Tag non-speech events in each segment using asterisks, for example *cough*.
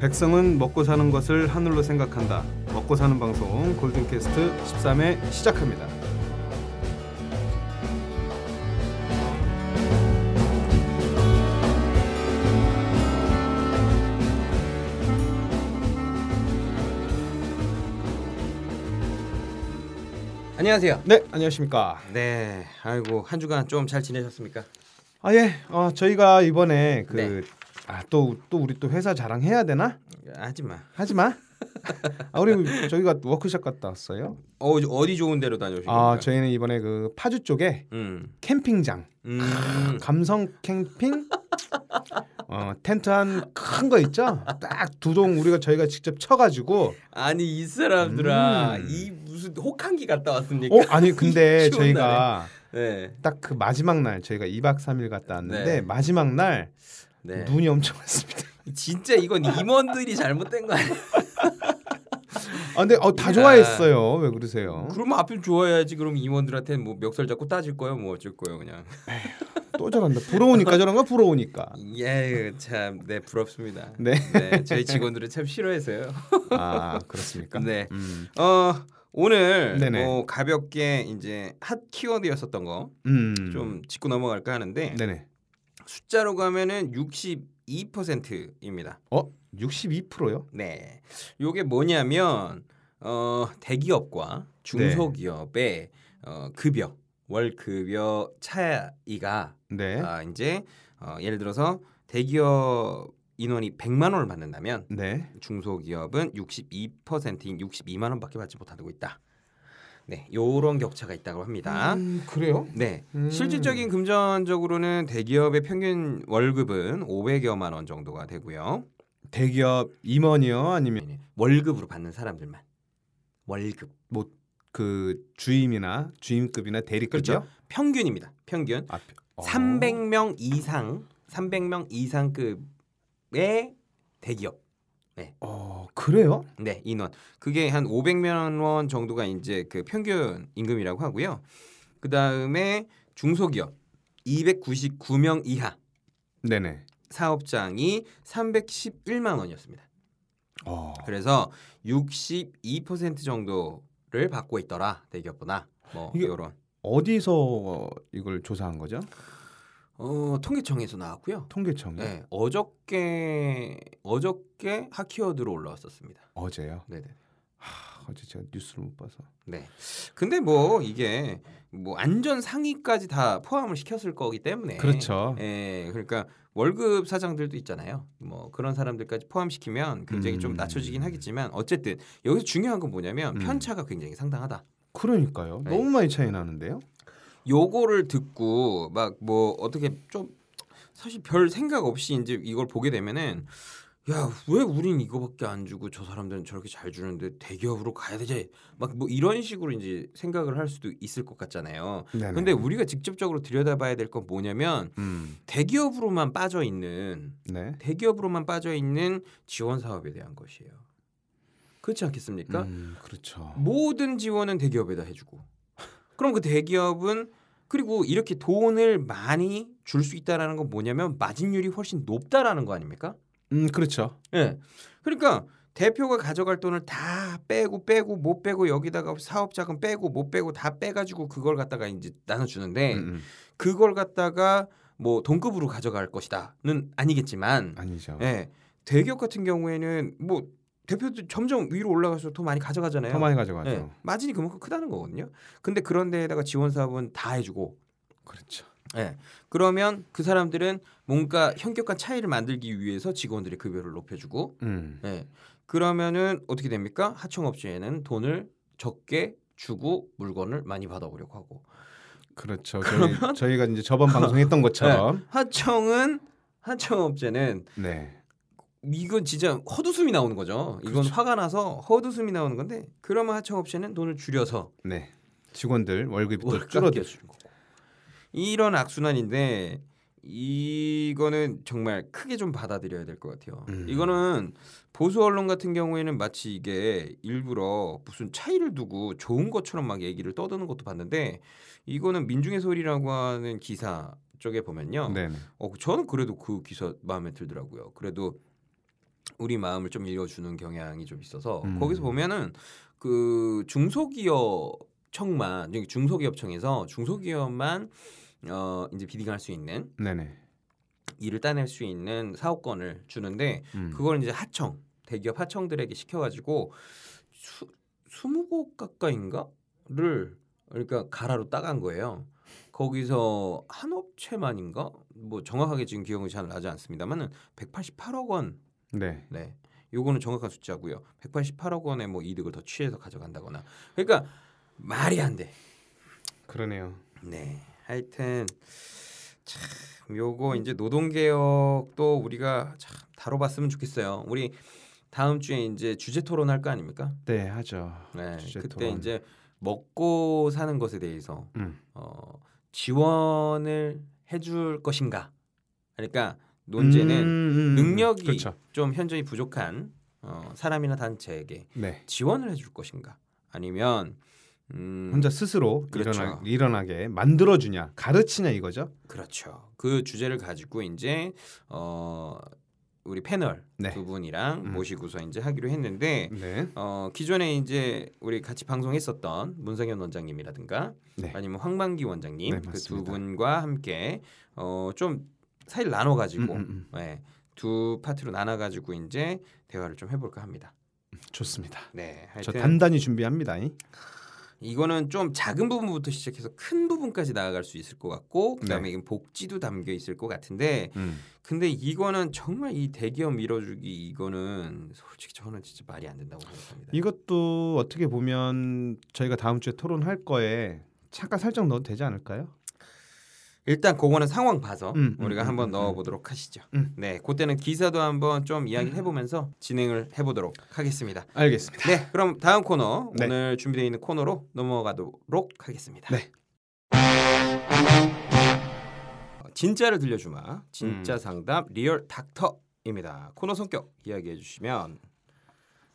백성은 먹고 사는 것을 하늘로 생각한다. 먹고 사는 방송 골든캐스트 13회 시작합니다. 안녕하세요. 네, 안녕하십니까. 네, 아이고 한 주간 좀 잘 지내셨습니까? 아 예, 어, 저희가 이번에 그 네. 아, 또, 또 우리 또 회사 자랑해야 되나? 하지 마. 하지 마. 아, 우리 저희가 워크숍 갔다 왔어요. 어 어디 좋은 데로 다녀오신 아, 겁니까? 저희는 이번에 그 파주 쪽에 음, 캠핑장, 음, 감성 캠핑, 어, 텐트 한 큰 거 있죠? 딱 두 동 우리가 저희가 직접 쳐가지고. 아니 이 사람들아 음. 이 무슨 혹한기 갔다 왔습니까? 어, 아니 근데 *laughs* 저희가 네, 딱그 마지막 날 저희가 2박 3일 갔다 왔는데 네. 마지막 날 네. 눈이 엄청 왔습니다. *laughs* 진짜 이건 임원들이 잘못된 거 아니야? *laughs* 아, 근데 어, 다 좋아했어요. 왜 그러세요? 그러면 앞에 좋아야지. 그럼 임원들한테 뭐 멱살 잡고 따질 거예요, 뭐 어쩔 거예요, 그냥. 또 저런다. 부러우니까 저런 거 부러우니까. *laughs* 예, 참, 네 부럽습니다. 네. 네, 저희 직원들은 참 싫어해서요. 아 그렇습니까? 네. 음. 어 오늘 네네. 뭐 가볍게 이제 핫 키워드였었던 거좀 음. 짚고 넘어갈까 하는데 네네. 숫자로 가면은 62%입니다. 어 62%요? 네. 요게 뭐냐면 어 대기업과 중소기업의 어 급여 월 급여 차이가 네. 아 이제 어 예를 들어서 대기업 인원이 100만 원을 받는다면 네. 중소기업은 62%인 62만 원밖에 받지 못하고 있다. 네, 요런 격차가 있다고 합니다. 음, 그래요? 네, 음. 실질적인 금전적으로는 대기업의 평균 월급은 500여만 원 정도가 되고요. 대기업 임원이요? 아니면 월급으로 받는 사람들만 월급 그 주임이나 주임급이나 대리급이요? 그렇죠. 평균입니다. 평균 아, 어. 300명 이상 300명 이상급의 대기업. 어 그래요? 네, 인원. 그게 한 500만 원 정도가 이제 그 평균 임금이라고 하고요. 그 다음에 중소기업 299명 이하 네네. 사업장이 311만 원이었습니다. 어. 그래서 62% 정도를 받고 있더라 대기업보다 뭐 이런 어디서 이걸 조사한 거죠? 어, 통계청에서 나왔고요. 통계청이 네, 어저께 어저께 하키워드로 올라왔었습니다. 어제요. 네, 네. 하, 어제 제가 뉴스를 못 봐서. 네. 근데 뭐 이게 뭐 안전 상위까지 다 포함을 시켰을 거기 때문에 그렇죠. 예, 그러니까 월급 사장들도 있잖아요. 뭐 그런 사람들까지 포함시키면 굉장히 좀 음. 낮춰지긴 하겠지만 어쨌든 여기서 중요한 건 뭐냐면 음. 편차가 굉장히 상당하다. 그러니까요. 네. 너무 많이 차이 나는데요. 요거를 듣고 막 뭐 어떻게 좀 사실 별 생각 없이 이제 이걸 보게 되면은 야 왜 우린 이거밖에 안 주고 저 사람들은 저렇게 잘 주는데 대기업으로 가야 되지 막 뭐 이런 식으로 이제 생각을 할 수도 있을 것 같잖아요. 네네. 근데 우리가 직접적으로 들여다봐야 될 건 뭐냐면 음. 대기업으로만 빠져 있는 네. 대기업으로만 빠져 있는 지원 사업에 대한 것이에요. 그렇지 않겠습니까? 음, 그렇죠. 모든 지원은 대기업에다 해주고 그럼 그 대기업은 그리고 이렇게 돈을 많이 줄 수 있다라는 건 뭐냐면 마진율이 훨씬 높다라는 거 아닙니까? 음, 그렇죠. 예. 그러니까 대표가 가져갈 돈을 다 빼고 빼고 못 빼고 여기다가 사업 자금 빼고 못 빼고 다 빼가지고 그걸 갖다가 이제 나눠주는데 음, 음. 그걸 갖다가 뭐 동급으로 가져갈 것이다는 아니겠지만 아니죠. 예. 대기업 같은 경우에는 뭐 대표도 점점 위로 올라가서 더 많이 가져가잖아요. 더 많이 가져가죠. 예, 마진이 그만큼 크다는 거거든요. 근데 그런 데에다가 지원 사업은 다 해주고, 그렇죠. 예, 그러면 그 사람들은 뭔가 현격한 차이를 만들기 위해서 직원들의 급여를 높여주고, 음. 예, 그러면은 어떻게 됩니까? 하청업체에는 돈을 적게 주고 물건을 많이 받아오려고 하고, 그렇죠. 저희, 저희 가 이제 저번 방송했던 *laughs* 것처럼 하청은 하청업체는 네. 이건 진짜 헛웃음이 나오는 거죠. 이건 그렇죠. 화가 나서 헛웃음이 나오는 건데, 그러면 하청업체는 돈을 줄여서 네. 직원들 월급이 또 월급 줄어들. 깎여주는 거고. 이런 악순환인데 이거는 정말 크게 좀 받아들여야 될 것 같아요. 음. 이거는 보수 언론 같은 경우에는 마치 이게 일부러 무슨 차이를 두고 좋은 것처럼 막 얘기를 떠드는 것도 봤는데 이거는 민중의 소리라고 하는 기사 쪽에 보면요. 네. 어, 저는 그래도 그 기사 마음에 들더라고요. 그래도 우리 마음을 좀 읽어주는 경향이 좀 있어서 음. 거기서 보면은 그 중소기업청만 중소기업청에서 중소기업만 어 이제 비딩할 수 있는 네네. 일을 따낼 수 있는 사업권을 주는데 음. 그걸 이제 하청 대기업 하청들에게 시켜가지고 수, 20곡 가까이인가를 그러니까 가라로 따간 거예요. 거기서 한 업체만인가 뭐 정확하게 지금 기억이 잘 나지 않습니다만은 188억 원 네. 네. 요거는 정확한 숫자고요. 188억 원의 뭐 이득을 더 취해서 가져간다거나. 그러니까 말이 안 돼. 그러네요. 네. 하여튼 참 요거 이제 노동 개혁도 우리가 참 다뤄봤으면 좋겠어요. 우리 다음 주에 이제 주제 토론 할 거 아닙니까? 네, 하죠. 네. 그때 토론. 이제 먹고 사는 것에 대해서 음. 어, 지원을 해줄 것인가? 그러니까 논제는 음, 음, 음. 능력이 그렇죠. 좀 현저히 부족한 어, 사람이나 단체에게 네. 지원을 해줄 것인가? 아니면 음, 혼자 스스로 그렇죠. 일어나, 일어나게 만들어 주냐, 가르치냐 이거죠. 그렇죠. 그 주제를 가지고 이제 어, 우리 패널 네. 두 분이랑 음. 모시고서 이제 하기로 했는데 네. 어, 기존에 이제 우리 같이 방송했었던 문성현 원장님이라든가 네. 아니면 황만기 원장님 네, 그두 맞습니다. 분과 함께 어, 좀 사이를 나눠 가지고 음, 음, 네, 두 파트로 나눠 가지고 이제 대화를 좀 해볼까 합니다. 좋습니다. 네, 저 단단히 준비합니다. 이. 이거는 좀 작은 부분부터 시작해서 큰 부분까지 나아갈 수 있을 것 같고 그다음에 네. 복지도 담겨 있을 것 같은데 음. 근데 이거는 정말 이 대기업 밀어주기 이거는 솔직히 저는 진짜 말이 안 된다고 생각합니다. 이것도 어떻게 보면 저희가 다음 주에 토론할 거에 잠깐 살짝 넣어도 되지 않을까요? 일단 그거는 상황 봐서 음, 음, 우리가 음, 한번 음, 넣어보도록 하시죠. 음. 네, 그때는 기사도 한번 좀 이야기를 해보면서 진행을 해보도록 하겠습니다. 알겠습니다. 네, 그럼 다음 코너 네. 오늘 준비되어 있는 코너로 넘어가도록 하겠습니다. 네. 어, 진짜를 들려주마 진짜 음. 상담 real doctor입니다. 코너 성격 이야기해 주시면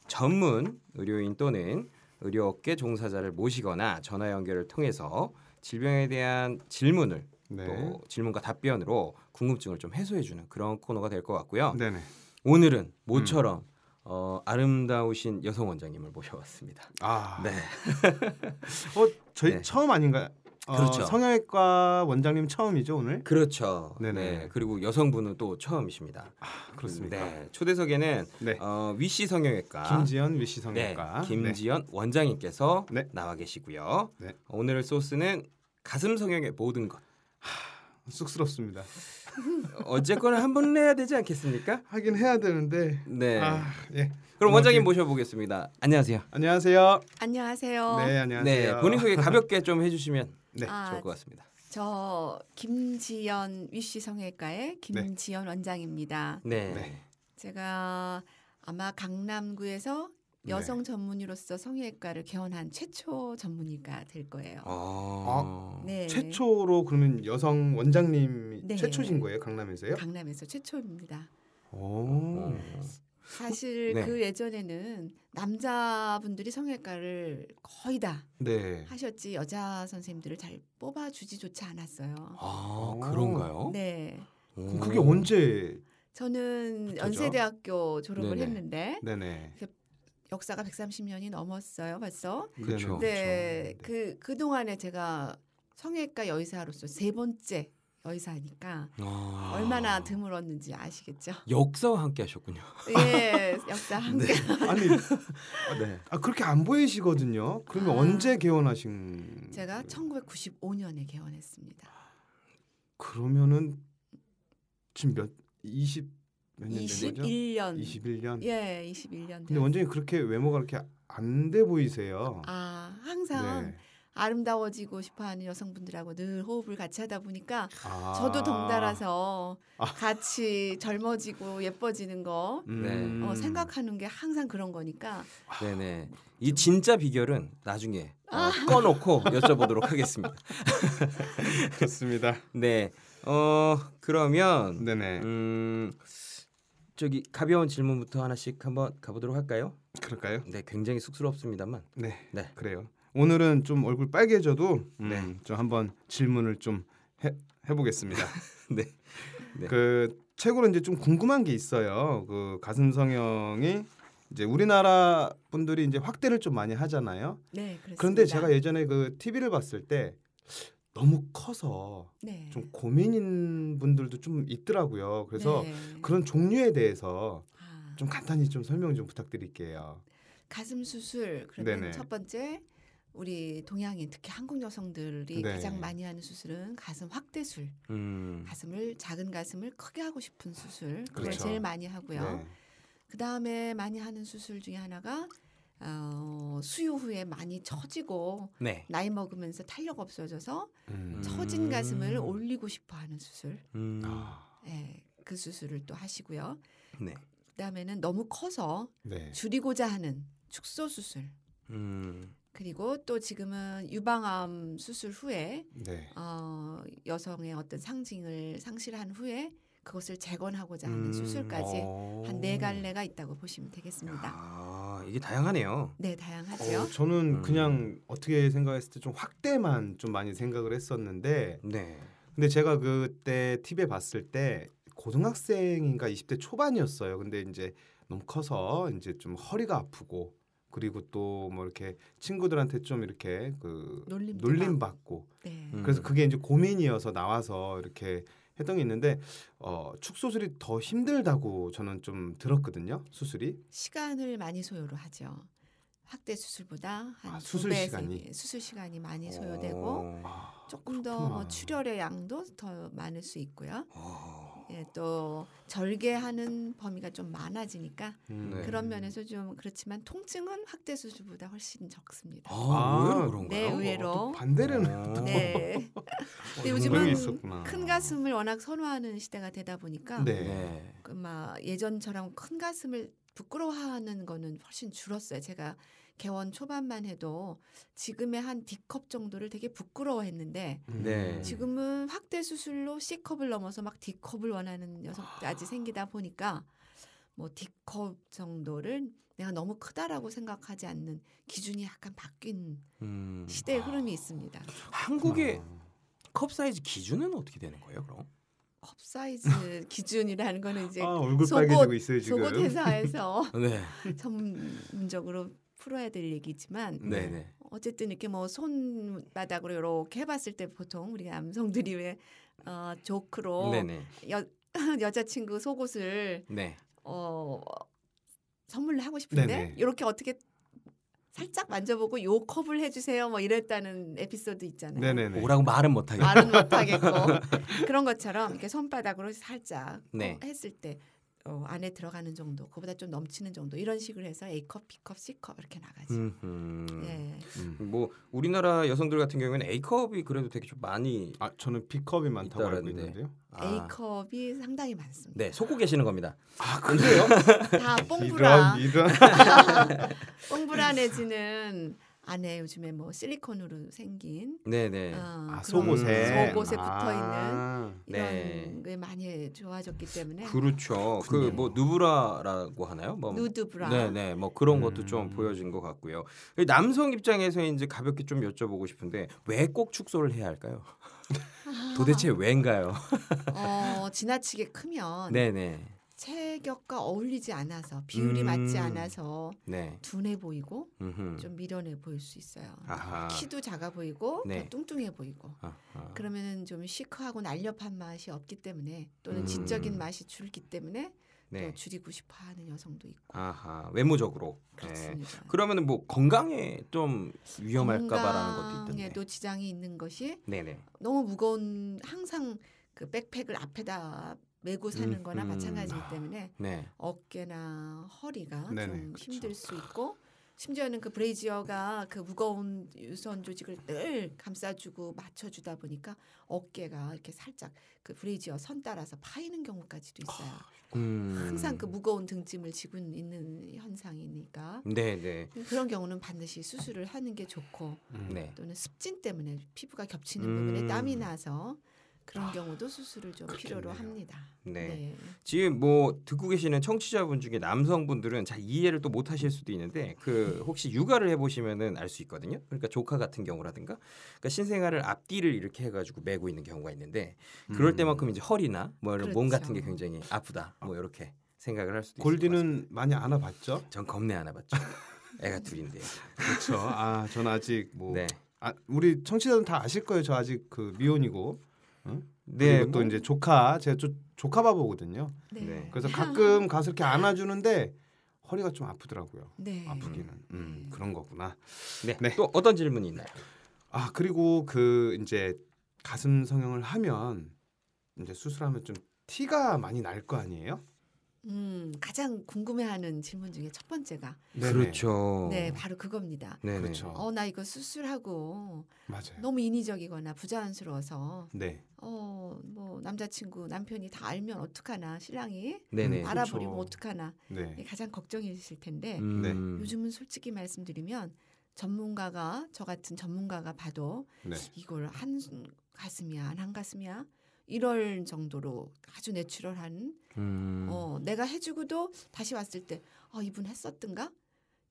전문 의료인 또는 의료업계 종사자를 모시거나 전화 연결을 통해서 질병에 대한 질문을 네. 또 질문과 답변으로 궁금증을 좀 해소해 주는 그런 코너가 될 것 같고요. 네네. 오늘은 모처럼 어, 아름다우신 여성 원장님을 모셔왔습니다. 아. 네. *laughs* 어 저희 네. 처음 아닌가요? 어, 그렇죠. 성형외과 원장님 처음이죠 오늘? 그렇죠. 네네. 네. 그리고 여성분은 또 처음이십니다. 그렇습니까? 네. 초대석에는 네. 어, 위시 성형외과 김지연 위시 네, 성형외과. 김지연 원장님께서 네. 나와 계시고요. 네. 오늘 소스는 가슴 성형의 모든 것. 네. 쑥스럽습니다. 어쨌거나 한 번 내야 되지 않겠습니까? 하긴 해야 되는데. 네. 아 예. 그럼 원장님 모셔보겠습니다. 안녕하세요. 안녕하세요. 안녕하세요. 네 네, 안녕하세요. 본인 소개 가볍게 좀 해주시면 *laughs* 네. 아, 좋을 것 같습니다. 저 김지연 위시 성형외과의 김지연 원장입니다. 네. 네. 제가 아마 강남구에서 네. 여성 전문의로서 성형외과를 개원한 최초 전문의가 될 거예요. 아, 네. 최초로 그러면 여성 원장님이 네. 최초신 거예요 강남에서요? 강남에서 최초입니다. 오. 어. 사실 네. 그 예전에는 남자분들이 성형외과를 거의 다 네. 하셨지 여자 선생님들을 잘 뽑아주지조차 않았어요. 아 오. 그런가요? 네, 그럼 그게 언제? 저는 부터죠? 연세대학교 졸업을 네네. 했는데 네네. 역사가 130년이 넘었어요, 벌써. 그렇죠. 네, 그 그동안에 제가 성형외과 여의사로서 세 번째 여의사니까 아. 얼마나 드물었는지 아시겠죠? 역사와 함께 하셨군요. 예, *laughs* 역사 함께. 아니 네. 아, 그렇게 안 보이시거든요. 그러면 아. 언제 개원하신? 제가 1995년에 개원했습니다. 그러면은 지금 몇 20 몇년된 거죠? 21년. 21년. 예, 21년. 근데 원장님 그렇게 외모가 그렇게 안 돼 보이세요. 아, 항상 네. 아름다워지고 싶어하는 여성분들하고 늘 호흡을 같이 하다 보니까 아. 저도 덩달아서 아. 같이 젊어지고 예뻐지는 거 음. 어, 생각하는 게 항상 그런 거니까 네네. 이 진짜 비결은 나중에 어, 아. 꺼놓고 여쭤보도록 하겠습니다. *laughs* 좋습니다. 네. 어 그러면 네네. 음 저기 가벼운 질문부터 하나씩 한번 가보도록 할까요? 그럴까요? 네, 굉장히 쑥스럽습니다만. 네. 네. 그래요. 오늘은 좀 얼굴 빨개져도 음, 네. 좀 한번 질문을 좀 해, 해보겠습니다. *laughs* 네. 네. 그 최고로 이제 좀 궁금한 게 있어요. 그 가슴 성형이 이제 우리나라 분들이 이제 확대를 좀 많이 하잖아요. 네, 그렇습니다. 그런데 제가 예전에 그 TV를 봤을 때 너무 커서 네. 좀 고민인 분들도 좀 있더라고요. 그래서 네. 그런 종류에 대해서 아, 좀 간단히 좀 설명 좀 부탁드릴게요. 가슴 수술 그러면 네네. 첫 번째 우리 동양인 특히 한국 여성들이 네. 가장 많이 하는 수술은 가슴 확대술. 음. 가슴을 작은 가슴을 크게 하고 싶은 수술 그걸 그렇죠. 제일 많이 하고요. 네. 그 다음에 많이 하는 수술 중에 하나가 어, 수유 후에 많이 처지고 네. 나이 먹으면서 탄력 없어져서 음. 처진 가슴을 음. 올리고 싶어하는 수술. 음. 아, 예, 그 수술을 또 하시고요. 네. 그다음에는 너무 커서 네. 줄이고자 하는 축소 수술. 음. 그리고 또 지금은 유방암 수술 후에 네. 어, 여성의 어떤 상징을 상실한 후에 그것을 재건하고자 하는 음. 수술까지 어. 한네 갈래가 있다고 보시면 되겠습니다. 아, 이게 다양하네요. 네, 다양하죠. 어, 저는 음. 그냥 어떻게 생각했을 때 좀 확대만 좀 많이 생각을 했었는데 네. 근데 제가 그때 TV에 봤을 때 고등학생인가 20대 초반이었어요. 근데 이제 너무 커서 이제 좀 허리가 아프고 그리고 또 뭐 이렇게 친구들한테 좀 이렇게 그 놀림 받고 네. 음. 그래서 그게 이제 고민이어서 나와서 이렇게 했던 게 있는데 어, 축소술이 더 힘들다고 저는 좀 들었거든요. 수술이. 시간을 많이 소요를 하죠. 확대 수술보다 아, 한 수술 두 배, 시간이? 수술 시간이 많이 소요되고 어. 아, 조금 더. 뭐 출혈의 양도 더 많을 수 있고요. 어. 예, 또 절개하는 범위가 좀 많아지니까 음. 네. 그런 면에서 좀 그렇지만 통증은 확대 수술보다 훨씬 적습니다. 아, 아, 의외로 그런가요? 네, 의외로. 또 반대는 어. 네. *laughs* 근데 요즘은 있었구나. 큰 가슴을 워낙 선호하는 시대가 되다 보니까 네. 네. 그막 예전처럼 큰 가슴을 부끄러워하는 거는 훨씬 줄었어요. 제가 개원 초반만 해도 지금의 한 D컵 정도를 되게 부끄러워했는데 음. 네. 지금은 확대 수술로 C컵을 넘어서 막 D컵을 원하는 여성까지 생기다 보니까 뭐 D컵 정도를 내가 너무 크다라고 생각하지 않는 기준이 약간 바뀐 음. 시대의 흐름이 있습니다. 한국의 어. 컵 사이즈 기준은 어떻게 되는 거예요, 그럼? 컵 사이즈 *laughs* 기준이라는 거는 이제 아, 얼굴 빨개지고 있어요 지금. 속옷 회사에서 *laughs* 네. 전문적으로 풀어야 될 얘기지만 네, 네. 어쨌든 이렇게 뭐 손바닥으로 이렇게 해봤을 때 보통 우리 남성들이 왜 어, 조크로 네, 네. 여 *laughs* 여자친구 속옷을 네. 어 선물을 하고 싶은데 네네. 이렇게 어떻게 살짝 만져보고 요 컵을 해주세요 뭐 이랬다는 에피소드 있잖아요. 네네네. 오라고 말은 못 하게. 말은 못하겠고 그런 것처럼 이렇게 손바닥으로 살짝 네. 어, 했을 때 어, 안에 들어가는 정도, 그보다 좀 넘치는 정도 이런 식으로 해서 A컵, B컵, C컵 이렇게 나가지. 예. 음. 뭐 우리나라 여성들 같은 경우에는 A컵이 그래도 되게 좀 많이 아 저는 B컵이 많다고 알고 있다라는데. 있는데요. 아, A컵이 상당히 많습니다. 네, 속고 계시는 겁니다. 아 그래요? 다 *laughs* 뽕브라, 이런 이런. *laughs* 뽕브라 내지는 안에 요즘에 뭐 실리콘으로 생긴 네, 네. 어, 아 속옷에 속옷에 붙어 있는 아, 이런 네. 게 많이 좋아졌기 때문에 그렇죠. 그 뭐 누브라라고 하나요? 뭐 누드 브라. 네, 네. 뭐 그런 것도 좀 음. 보여진 것 같고요. 남성 입장에서 이제 가볍게 좀 여쭤보고 싶은데 왜 꼭 축소를 해야 할까요? 아, *laughs* 도대체 *laughs* 왜인가요? 어, 지나치게 크면 네, 네. 체격과 어울리지 않아서 비율이 음. 맞지 않아서 네. 둔해 보이고 음흠. 좀 미련해 보일 수 있어요. 아하. 키도 작아 보이고 네. 더 뚱뚱해 보이고 아하. 그러면은 좀 시크하고 날렵한 맛이 없기 때문에 또는 음. 지적인 맛이 줄기 때문에 네. 또 줄이고 싶어하는 여성도 있고 아하. 외모적으로. 네. 그렇습니다. 그러면은 뭐 건강에 좀 위험할까봐라는 것도 있던데. 건강에도 지장이 있는 것이 네, 네. 너무 무거운 항상 그 backpack을 앞에다 메고 사는 음, 거나 음. 마찬가지이기 때문에 네. 어깨나 허리가 네네, 좀 그렇죠. 힘들 수 있고 심지어는 그 브래지어가 그 무거운 유선 조직을 늘 감싸주고 맞춰주다 보니까 어깨가 이렇게 살짝 그 브래지어 선 따라서 파이는 경우까지도 있어요. 음. 항상 그 무거운 등짐을 지고 있는 현상이니까 네, 네. 그런 경우는 반드시 수술을 하는 게 좋고 음. 네. 또는 습진 때문에 피부가 겹치는 음. 부분에 땀이 나서 그런 경우도 수술을 좀 필요로 그렇겠네요. 합니다. 네. 지금 뭐 듣고 계시는 청취자분 중에 남성분들은 잘 이해를 또 못하실 수도 있는데 그 혹시 육아를 해보시면은 알 수 있거든요. 그러니까 조카 같은 경우라든가 그러니까 신생아를 앞뒤를 이렇게 해가지고 메고 있는 경우가 있는데 그럴 음. 때만큼 이제 허리나 뭐 이런 몸 그렇죠. 같은 게 굉장히 아프다 뭐 이렇게 생각을 할 수도 있을 것 같습니다. 골디는 많이 안아봤죠? 전 겁내 안 해봤죠. 애가 둘인데. *laughs* 그렇죠. 아, 저는 아직 뭐 네. 아, 우리 청취자들은 다 아실 거예요. 저 아직 그 미혼이고. 응? 네. 그리고 또 뭐- 이제 조카 제가 조, 조카 바보거든요. 네. 네. 그래서 가끔 *laughs* 가서 이렇게 안아주는데 허리가 좀 아프더라고요. 네. 아프기는. 음, 그런 거구나. 네. 네. 또 어떤 질문이 있나요? 아 그리고 그 이제 가슴 성형을 하면 이제 수술하면 좀 티가 많이 날 거 아니에요? 음, 가장 궁금해하는 질문 중에 첫 번째가 네네. 그렇죠. 네, 바로 그겁니다. 네네. 그렇죠. 어, 나 이거 수술하고 맞아요. 너무 인위적이거나 부자연스러워서 네. 어, 뭐 남자친구, 남편이 다 알면 어떡하나, 신랑이 네네. 음, 알아버리면 그렇죠. 어떡하나. 네. 이게 가장 걱정이실 텐데 음. 네. 요즘은 솔직히 말씀드리면 전문가가 저 같은 전문가가 봐도 네. 이걸 한 가슴이야, 안 한 가슴이야 이럴 정도로 아주 내추럴한 음. 어, 내가 해주고도 다시 왔을 때 어, 이분 했었던가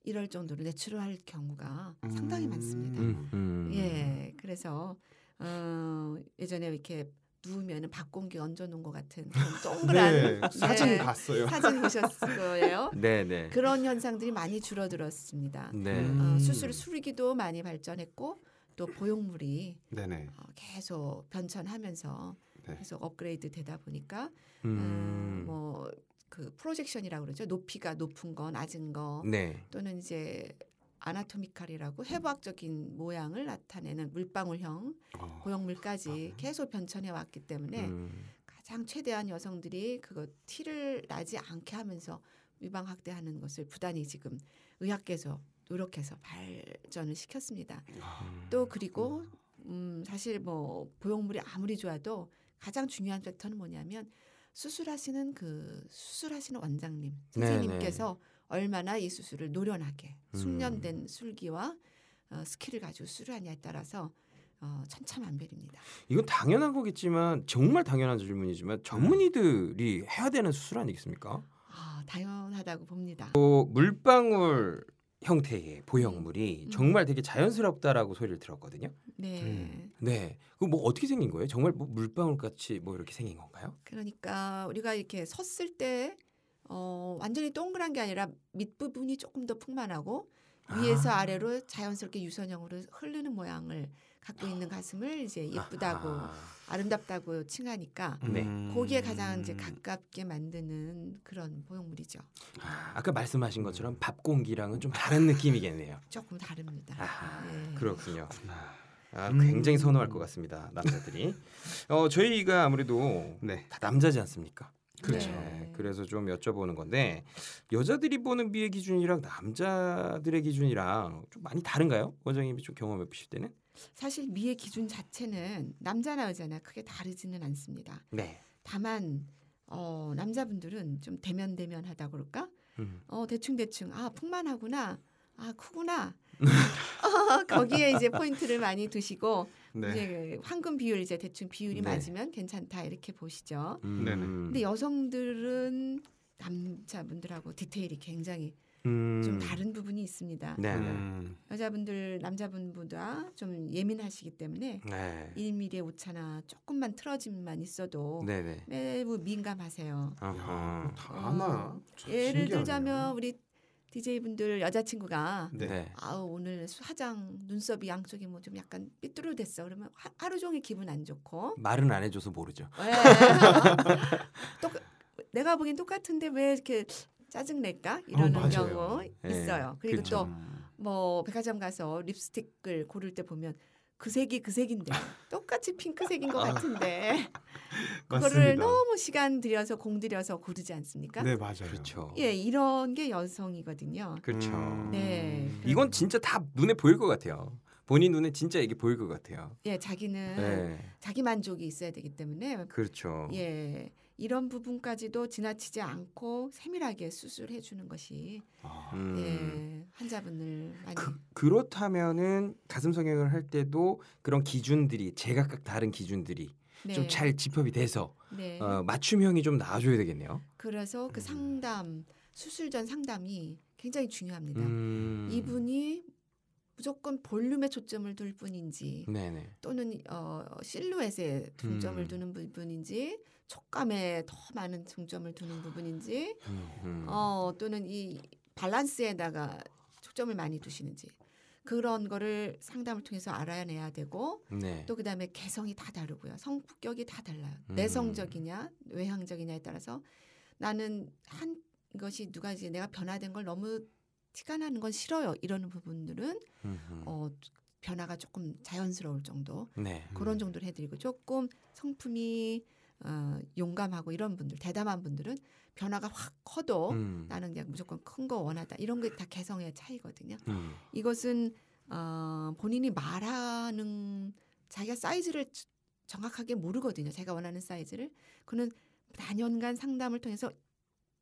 이럴 정도로 내추럴할 경우가 상당히 음. 많습니다. 음. 음. 예, 그래서 어, 예전에 이렇게 누우면 박공기 얹어놓은 것 같은 동그란 *laughs* 네. 사진 네, 봤어요. 사진 보셨을 거예요. 네 네. 그런 현상들이 많이 줄어들었습니다. 네. 음. 어, 수술 수리기도 많이 발전했고 또 보형물이 네네. 어, 계속 변천하면서 네. 계속 업그레이드 되다 보니까 음. 뭐그 프로젝션이라고 그러죠. 높이가 높은 거, 낮은 거 네. 또는 이제 아나토미칼이라고 해부학적인 모양을 나타내는 물방울형 어. 고형물까지 계속 변천해 왔기 때문에 음. 가장 최대한 여성들이 그거 티를 나지 않게 하면서 위방 확대하는 것을 부단히 지금 의학계에서 노력해서 발전을 시켰습니다. 아, 또 그리고 음 사실 뭐 보형물이 아무리 좋아도 가장 중요한 factor는 뭐냐면 수술하시는 그 수술하시는 원장님 네, 선생님께서 얼마나 이 수술을 노련하게 음. 숙련된 술기와 어, skill을 가지고 수술하냐에 따라서 어, 천차만별입니다. 이건 당연한 거겠지만 정말 당연한 질문이지만 전문의들이 해야 되는 수술 아니겠습니까? 아 당연하다고 봅니다. 또 물방울 형태의 보형물이 음. 정말 되게 자연스럽다라고 소리를 들었거든요. 네. 음. 네. 그 뭐 어떻게 생긴 거예요? 정말 뭐 물방울 같이 뭐 이렇게 생긴 건가요? 그러니까 우리가 이렇게 섰을 때 어, 완전히 동그란 게 아니라 밑부분이 조금 더 풍만하고 위에서 아. 아래로 자연스럽게 유선형으로 흐르는 모양을 갖고 있는 가슴을 이제 예쁘다고 아하. 아름답다고 칭하니까 네. 거기에 가장 이제 음. 가깝게 만드는 그런 보형물이죠. 아, 아까 말씀하신 것처럼 밥 공기랑은 좀 다른 느낌이겠네요. *laughs* 조금 다릅니다. 예. 그렇군요. 아, 음. 굉장히 선호할 것 같습니다. 남자들이. 어, 저희가 아무래도 네. 다 남자지 않습니까? 그렇죠. 네, 그래서 좀 여쭤보는 건데 여자들이 보는 미의 기준이랑 남자들의 기준이랑 좀 많이 다른가요? 원장님이 좀 경험해 보실 때는? 사실 미의 기준 자체는 남자나 여자나 크게 다르지는 않습니다. 네. 다만 어, 남자분들은 좀 대면대면하다 그럴까? 음. 어 대충 대충 아 풍만하구나 아 크구나 *laughs* 어, 거기에 이제 포인트를 많이 두시고 네. 이제 황금 비율 이제 대충 비율이 네. 맞으면 괜찮다 이렇게 보시죠. 음. 네네. 근데 여성들은 남자분들하고 디테일이 굉장히 음. 좀 다른 부분이 있습니다. 네. 네. 음. 여자분들 남자분보다 좀 예민하시기 때문에 네. 1mm의 오차나 조금만 틀어짐만 있어도 네, 네. 매우 민감하세요. 아하. 다 하나. 참 예를 신기하네요. 들자면 우리 DJ 분들 여자친구가 네. 네. 아우 오늘 화장 눈썹이 양쪽이 뭐 좀 약간 삐뚤어됐어 그러면 하, 하루 종일 기분 안 좋고 말은 안 해줘서 모르죠. 왜? *laughs* 똑 내가 보기엔 똑같은데 왜 이렇게 짜증 낼까 이러는 맞아요. 경우 네, 있어요. 그리고 그렇죠. 음. 또뭐 백화점 가서 립스틱을 고를 때 보면 그 색이 그 색인데 똑같이 핑크색인 것 아. 같은데 *laughs* 그거를. 너무 시간 들여서 공 들여서 고르지 않습니까? 네 맞아요. 그렇죠. 예, 이런 게 여성이거든요. 그렇죠. 음. 네. 이건 진짜 다 눈에 보일 것 같아요. 본인 눈에 진짜 이게 보일 것 같아요. 예, 자기는 네. 자기 만족이 있어야 되기 때문에 그렇죠. 예. 이런 부분까지도 지나치지 않고 세밀하게 수술해 주는 것이 아, 음. 예, 환자분을 많이 그, 그렇다면은 가슴 성형을 할 때도 그런 기준들이 제각각 다른 기준들이 네. 좀잘 집합이 돼서 네. 어, 맞춤형이 좀 나와줘야 되겠네요. 그래서 그 음. 상담 수술 전 상담이 굉장히 중요합니다. 음. 이분이 무조건 볼륨에 초점을 둘 뿐인지 네네. 또는 어, 실루엣에 중점을 음. 두는 부분인지 촉감에 더 많은 중점을 두는 부분인지 음, 음. 어, 또는 이 밸런스에다가 초점을 많이 두시는지 그런 거를 상담을 통해서 알아내야 되고 네. 또 그다음에 개성이 다 다르고요. 성격이 다 달라요. 음. 내성적이냐 외향적이냐에 따라서 나는 한 것이 누가 이제 내가 변화된 걸 너무 티가 나는 건 싫어요. 이러는 부분들은 음, 음. 어 변화가 조금 자연스러울 정도 네. 그런 정도로 해드리고 조금 성품이 어, 용감하고 이런 분들 대담한 분들은 변화가 확 커도 음. 나는 그냥 무조건 큰 거 원하다 이런 게 다 개성의 차이거든요. 음. 이것은 어, 본인이 말하는 자기가 사이즈를 지- 정확하게 모르거든요. 제가 원하는 사이즈를 그는 단연간 상담을 통해서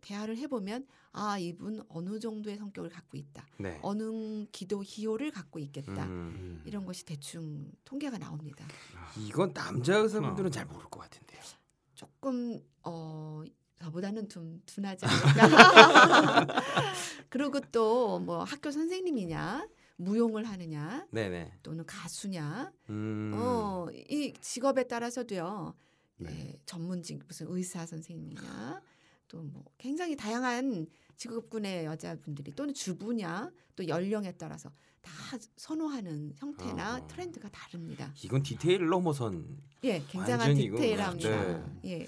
대화를 해보면 아 이분 어느 정도의 성격을 갖고 있다. 네. 어느 기도 기호를 갖고 있겠다. 음. 음. 이런 것이 대충 통계가 나옵니다. 이건 남자 의사분들은 잘 모를 것 같은데요. 조금 어 저보다는 좀 둔하지 않을까. *laughs* *laughs* 그리고 또 뭐 학교 선생님이냐, 무용을 하느냐, 네네. 또는 가수냐, 음. 어 이 직업에 따라서도요. 네. 예, 전문직 무슨 의사 선생님이냐, 또 뭐 굉장히 다양한 직업군의 여자분들이 또는 주부냐, 또 연령에 따라서 다 선호하는 형태나 어. 트렌드가 다릅니다. 이건 디테일을 넘어선. 예, 굉장한 디테일함이다. 네. 예.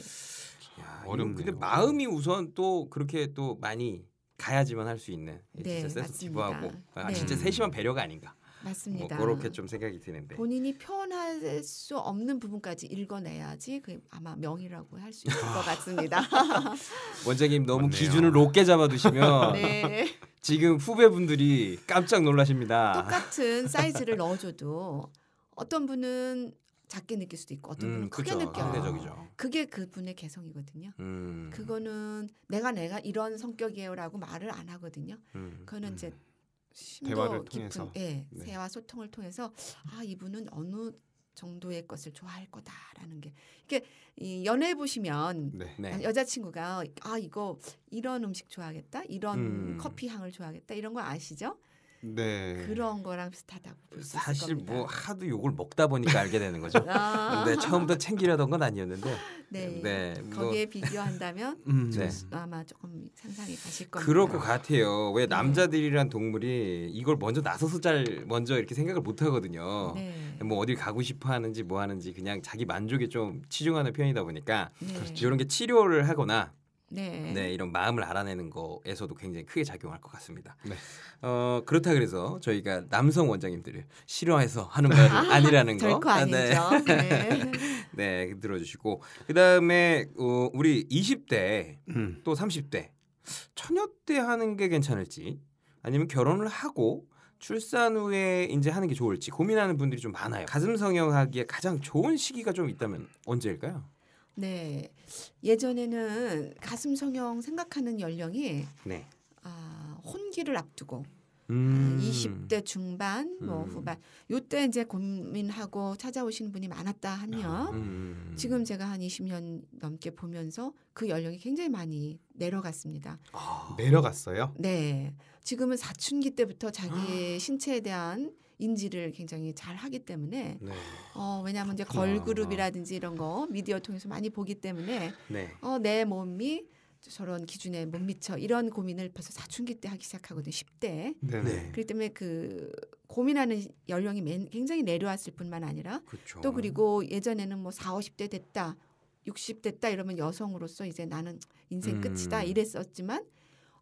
야, 어렵네요. 이건 근데 마음이 우선 또 그렇게 또 많이 가야지만 할 수 있는 네, 진짜 센스티브하고. 아, 네. 진짜 세심한 배려가 아닌가. 뭐 맞습니다. 그렇게 좀 생각이 드는데. 본인이 표현할 수 없는 부분까지 읽어내야지 그 아마 명이라고 할 수 있을 것 *laughs* 같습니다. 원장님 너무 맞네요. 기준을 높게 잡아두시면 *laughs* 네. 지금 후배분들이 깜짝 놀라십니다. 똑같은 *laughs* 사이즈를 넣어줘도 어떤 분은 작게 느낄 수도 있고 어떤 분은 음, 크게 그쵸. 느껴요. 상대적이죠. 그게 그분의 개성이거든요. 음. 그거는 내가 내가 이런 성격이에요라고 말을 안 하거든요. 음. 그거는 이제 심도 대화를 깊은 통해서. 예, 네. 대화 소통을 통해서 아 이분은 어느 정도의 것을 좋아할 거다라는 게 이게 이 연애 보시면 네. 네. 여자친구가 아 이거 이런 음식 좋아하겠다 이런 음. 커피 향을 좋아하겠다 이런 거 아시죠? 네. 그런 거랑 비슷하다고 볼 수 있을 사실 겁니다. 뭐 하도 욕을 먹다 보니까 알게 되는 거죠. *laughs* 아, 근데 처음부터 챙기려던 건 아니었는데. 네. 네, 뭐- 거기에 비교한다면 음. 네. 아마 조금 상상이 가실 겁니다. 그럴 것 같아요. 왜 네. 남자들이란 동물이 이걸 먼저 나서서 잘 먼저 이렇게 생각을 못 하거든요. 네. 뭐 어딜 가고 싶어 하는지 뭐 하는지 그냥 자기 만족에 좀 치중하는 편이다 보니까 네. 이런 게 치료를 하거나 네. 네, 이런 마음을 알아내는 거에서도 굉장히 크게 작용할 것 같습니다. 네. 어, 그렇다 그래서 저희가 남성 원장님들을 싫어해서 하는 말은 아니라는 거. 결코 아니죠. 네. *laughs* 네. 네, 들어주시고 그다음에 어, 우리 20대 음. 또 30대 처녀 때 하는 게 괜찮을지 아니면 결혼을 하고 출산 후에 이제 하는 게 좋을지 고민하는 분들이 좀 많아요. 가슴 성형하기에 가장 좋은 시기가 좀 있다면 언제일까요? 네. 예전에는 가슴 성형 생각하는 연령이 네. 아, 혼기를 앞두고 음. 20대 중반 뭐 음. 후반 요때 이제 고민하고 찾아오시는 분이 많았다 하면 음. 지금 제가 한 20년 넘게 보면서 그 연령이 굉장히 많이 내려갔습니다. 아. 내려갔어요. 네. 지금은 사춘기 때부터 아. 자기의 신체에 대한 인지를 굉장히 잘 하기 때문에 네. 어 왜냐하면 이제. 걸그룹이라든지 이런 거 미디어 통해서 많이 보기 때문에 네. 어 내 몸이 저런 기준에 못 미쳐 이런 고민을 벌써 사춘기 때 하기 시작하거든요. 10대. 네네. 네. 그렇기 때문에 그 고민하는 연령이 맨- 굉장히 내려왔을 뿐만 아니라 그렇죠. 또 그리고 예전에는 뭐 4, 50대 됐다. 60 됐다 이러면 여성으로서 이제 나는 인생 음. 끝이다 이랬었지만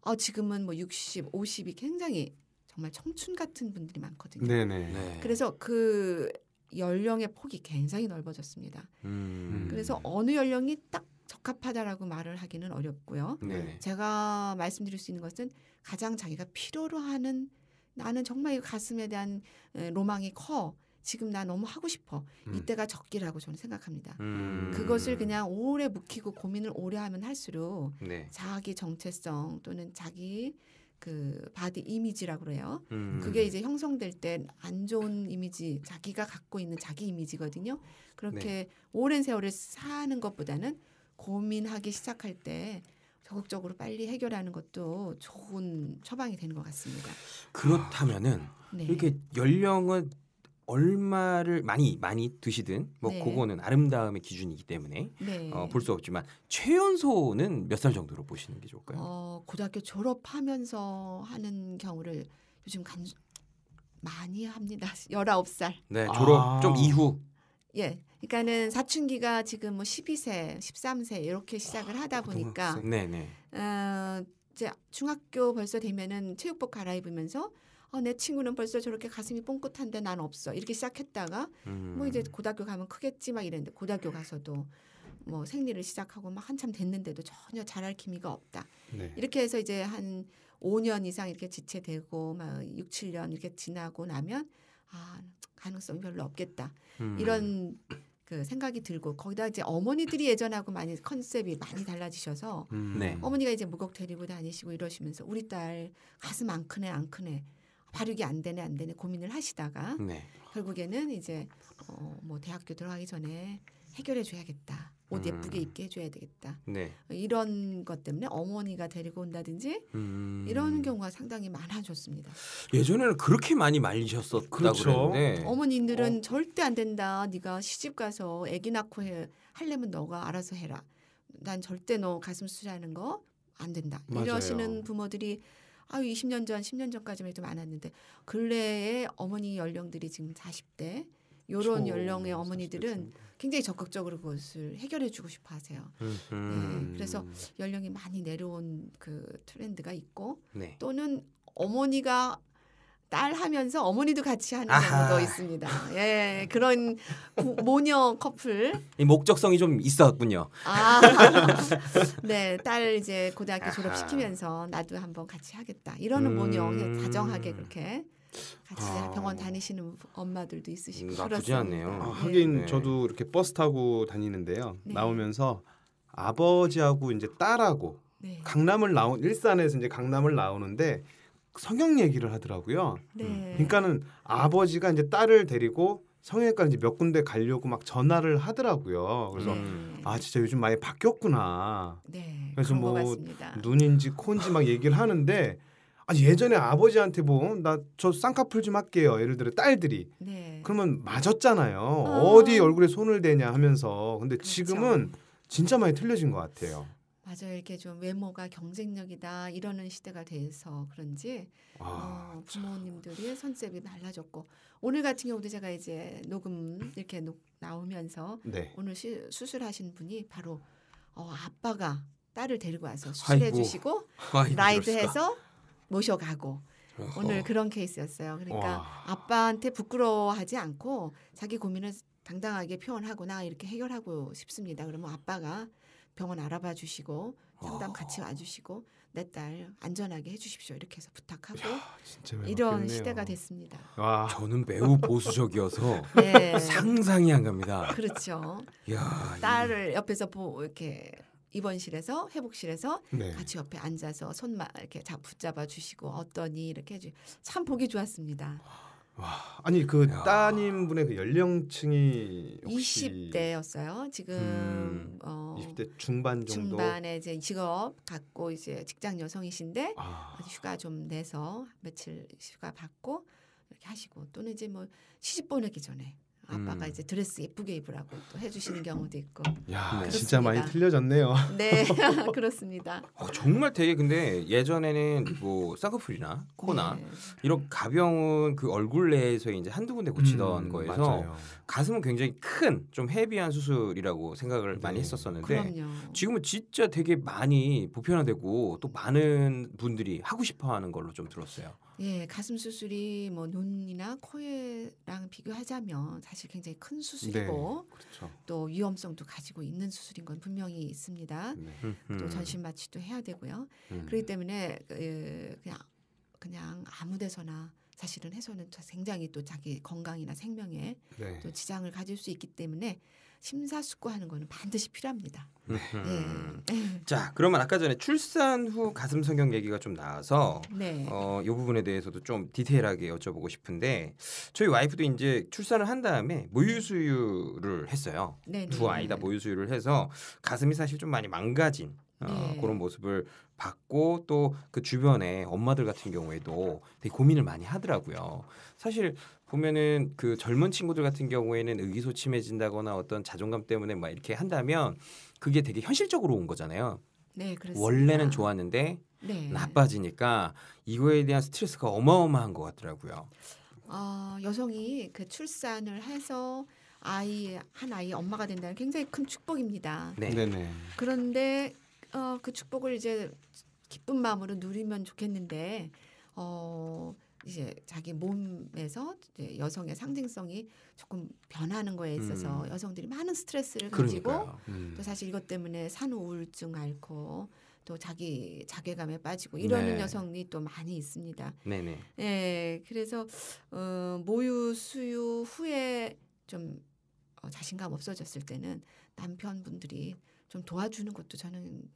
어 지금은 뭐 60, 50이 굉장히 정말 청춘 같은 분들이 많거든요. 네네. 네. 그래서 그 연령의 폭이 굉장히 넓어졌습니다. 음. 그래서 어느 연령이 딱 적합하다라고 말을 하기는 어렵고요. 네. 제가 말씀드릴 수 있는 것은 가장 자기가 필요로 하는 나는 정말 이 가슴에 대한 에, 로망이 커. 지금 나 너무 하고 싶어. 음. 이때가 적기라고 저는 생각합니다. 음. 그것을 그냥 오래 묵히고 고민을 오래 하면 할수록 네. 자기 정체성 또는 자기 그 body image라고 그래요. 음. 그게 이제 형성될 때 안 좋은 이미지, 자기가 갖고 있는 자기 이미지거든요. 그렇게 네. 오랜 세월을 사는 것보다는 고민하기 시작할 때 적극적으로 빨리 해결하는 것도 좋은 처방이 되는 것 같습니다. 그렇다면은 네. 이렇게 연령은 얼마를 많이 많이 드시든 뭐 네. 그거는 아름다움의 기준이기 때문에 네. 어, 볼 수 없지만 최연소는 몇 살 정도로 보시는 게 좋을까요? 어, 고등학교 졸업하면서 하는 경우를 요즘 간 많이 합니다. *laughs* 19살. 네, 졸업 아. 좀 이후. 예. 그러니까는 사춘기가 지금 뭐 12세, 13세 이렇게 시작을 하다 보니까 고등학생. 네, 네. 어, 이제 중학교 벌써 되면은 체육복 갈아입으면서 어, 내 친구는 벌써 저렇게 가슴이 뽕긋한데 난 없어. 이렇게 시작했다가 음. 뭐 이제 고등학교 가면 크겠지 막 이랬는데 고등학교 가서도 뭐 생리를 시작하고 막 한참 됐는데도 전혀 잘할 기미가 없다. 네. 이렇게 해서 이제 한 5년 이상 이렇게 지체되고 막 6, 7년 이렇게 지나고 나면 아, 가능성이 별로 없겠다. 음. 이런 그 생각이 들고 거기다 이제 어머니들이 예전하고 많이 컨셉이 많이 달라지셔서 음. 네. 어머니가 이제 무곡 데리고 다니시고 이러시면서 우리 딸 가슴 안 크네 안 크네 발육이 안 되네 안 되네 고민을 하시다가 네. 결국에는 이제 어, 뭐 대학교 들어가기 전에 해결해 줘야겠다. 옷 음. 예쁘게 입게 해줘야 되겠다. 네. 이런 것 때문에 어머니가 데리고 온다든지 음. 이런 경우가 상당히 많아졌습니다. 예전에는 그렇게 많이 말리셨었다고 그렇죠. 그랬는데 어머님들은 절대 안 된다. 네가 시집 가서 아기 낳고 해 하려면 너가 알아서 해라. 난 절대 너 가슴 수술하는 거 안 된다. 맞아요. 이러시는 부모들이 아유 20년 전, 10년 전까지만 해도 많았는데 근래에 어머니 연령들이 지금 40대 요런 연령의 어머니들은 굉장히 적극적으로 그것을 해결해 주고 싶어 하세요. 음, 네, 음. 그래서 연령이 많이 내려온 그 트렌드가 있고 네. 또는 어머니가 딸 하면서 어머니도 같이 하는 아하. 경우도 있습니다. 예, 그런 구- 모녀 커플. 이 목적성이 좀 있었군요. 아, *laughs* 네, 딸 이제 고등학교 아하. 졸업시키면서 나도 한번 같이 하겠다. 이러는 음. 모녀 다정하게 그렇게 같이 아. 병원 다니시는 엄마들도 있으시고 음, 나쁘지 그렇습니다. 않네요. 아, 예. 하긴 네. 저도 이렇게 버스 타고 다니는데요. 네. 나오면서 아버지하고 이제 딸하고 네. 강남을 나오 일산에서 이제 강남을 나오는데 성형 얘기를 하더라고요. 네. 그러니까는 아버지가 이제 딸을 데리고 성형외과 이제 몇 군데 가려고 막 전화를 하더라고요. 그래서 음. 아 진짜 요즘 많이 바뀌었구나. 네. 그래서 뭐. 눈인지 코인지 막 얘기를 하는데 아 예전에 아버지한테 뭐 나 저 쌍꺼풀 좀 할게요. 예를 들어 딸들이 네. 그러면 맞았잖아요. 아. 어디 얼굴에 손을 대냐 하면서 근데 그렇죠. 지금은 진짜 많이 틀려진 것 같아요. 맞아요. 이렇게 좀 외모가 경쟁력이다 이러는 시대가 돼서 그런지 아, 어, 부모님들이 컨셉이 달라졌고 오늘 같은 경우도 제가 이제 녹음 이렇게 녹, 나오면서 네. 오늘 시, 수술하신 분이 바로 어, 아빠가 딸을 데리고 와서 수술해 아이고. 주시고 아이고, 라이드해서 모셔가고 어허. 오늘 그런 케이스였어요. 그러니까 와. 아빠한테 부끄러워하지 않고 자기 고민을 당당하게 표현하고 나 이렇게 해결하고 싶습니다. 그러면 아빠가 병원 알아봐 주시고 상담 같이 와 주시고 내 딸 안전하게 해 주십시오 이렇게 해서 부탁하고 많이 이런. 시대가 됐습니다. 와. 저는 매우 보수적이어서 *laughs* 네, 상상이 안 갑니다. 그렇죠. 야, 이- 딸을 옆에서 보 이렇게 입원실에서 회복실에서 네. 같이 옆에 앉아서 손만 이렇게 잡 붙잡아 주시고 어떠니 이렇게 해주 참 보기 좋았습니다. 아니 그 야. 따님 분의 그 연령층이 혹시 20대였어요. 지금 음, 어, 20대 중반 정도. 중반에 이제 직업 갖고 이제 직장 여성이신데 아, 휴가 좀 내서 며칠 휴가 받고 이렇게 하시고 또는 이제 뭐 시집 보내기 전에 아빠가 음. 이제 드레스 예쁘게 입으라고 또 해주시는 경우도 있고 야 네. 진짜 많이 그렇습니다. 틀려졌네요. 네 *laughs* 그렇습니다. 어, 정말 되게 근데 예전에는 뭐 쌍꺼풀이나 코나 네. 이런 가벼운 그 얼굴 내에서 이제 한두 군데 고치던 음, 거에서 맞아요. 가슴은 굉장히 큰 좀 헤비한 수술이라고 생각을 많이 네. 했었었는데 그럼요. 지금은 진짜 되게 많이 보편화되고 또 많은 분들이 하고 싶어하는 걸로 좀 들었어요. 예, 가슴 수술이 뭐 눈이나 코에랑 비교하자면 사실 굉장히 큰 수술이고 그렇죠. 또 위험성도 가지고 있는 수술인 건 분명히 있습니다. 네. 또 음. 전신 마취도 해야 되고요. 음. 그렇기 때문에 그, 그냥 그냥 아무데서나 사실은 해소는 굉장히 또 자기 건강이나 생명에 네. 또 지장을 가질 수 있기 때문에 심사숙고하는 거는 반드시 필요합니다. 음. 예. *laughs* 자, 그러면 아까 전에 출산 후 가슴 성형 얘기가 좀 나와서 네. 어, 이 부분에 대해서도 좀 디테일하게 여쭤보고 싶은데 저희 와이프도 이제 출산을 한 다음에 모유 수유를 했어요. 네. 두 아이 다 모유 수유를 해서 가슴이 사실 좀 많이 망가진 어, 네. 그런 모습을 봤고 또 그 주변에 엄마들 같은 경우에도 되게 고민을 많이 하더라고요. 사실 보면은 그 젊은 친구들 같은 경우에는 의기소침해진다거나 어떤 자존감 때문에 막 이렇게 한다면 그게 되게 현실적으로 온 거잖아요. 네, 그렇습니다. 원래는 좋았는데 네. 나빠지니까 이거에 대한 스트레스가 어마어마한 것 같더라고요. 어, 여성이 그 출산을 해서 아이 한 아이 엄마가 된다는 굉장히 큰 축복입니다. 네. 네. 네. 그런데 어, 그 축복을 이제 기쁜 마음으로 누리면 좋겠는데 어, 이제 자기 몸에서 이제 여성의 상징성이 조금 변하는 거에 있어서 음. 여성들이 많은 스트레스를 가지고. 음. 또 사실 이것 때문에 산후 우울증 앓고 또 자기 자괴감에 빠지고 이러는 네. 여성이 또 많이 있습니다. 네네. 예, 그래서 어, 모유 수유 후에 좀 어, 자신감 없어졌을 때는 남편분들이 좀 도와주는 것도 저는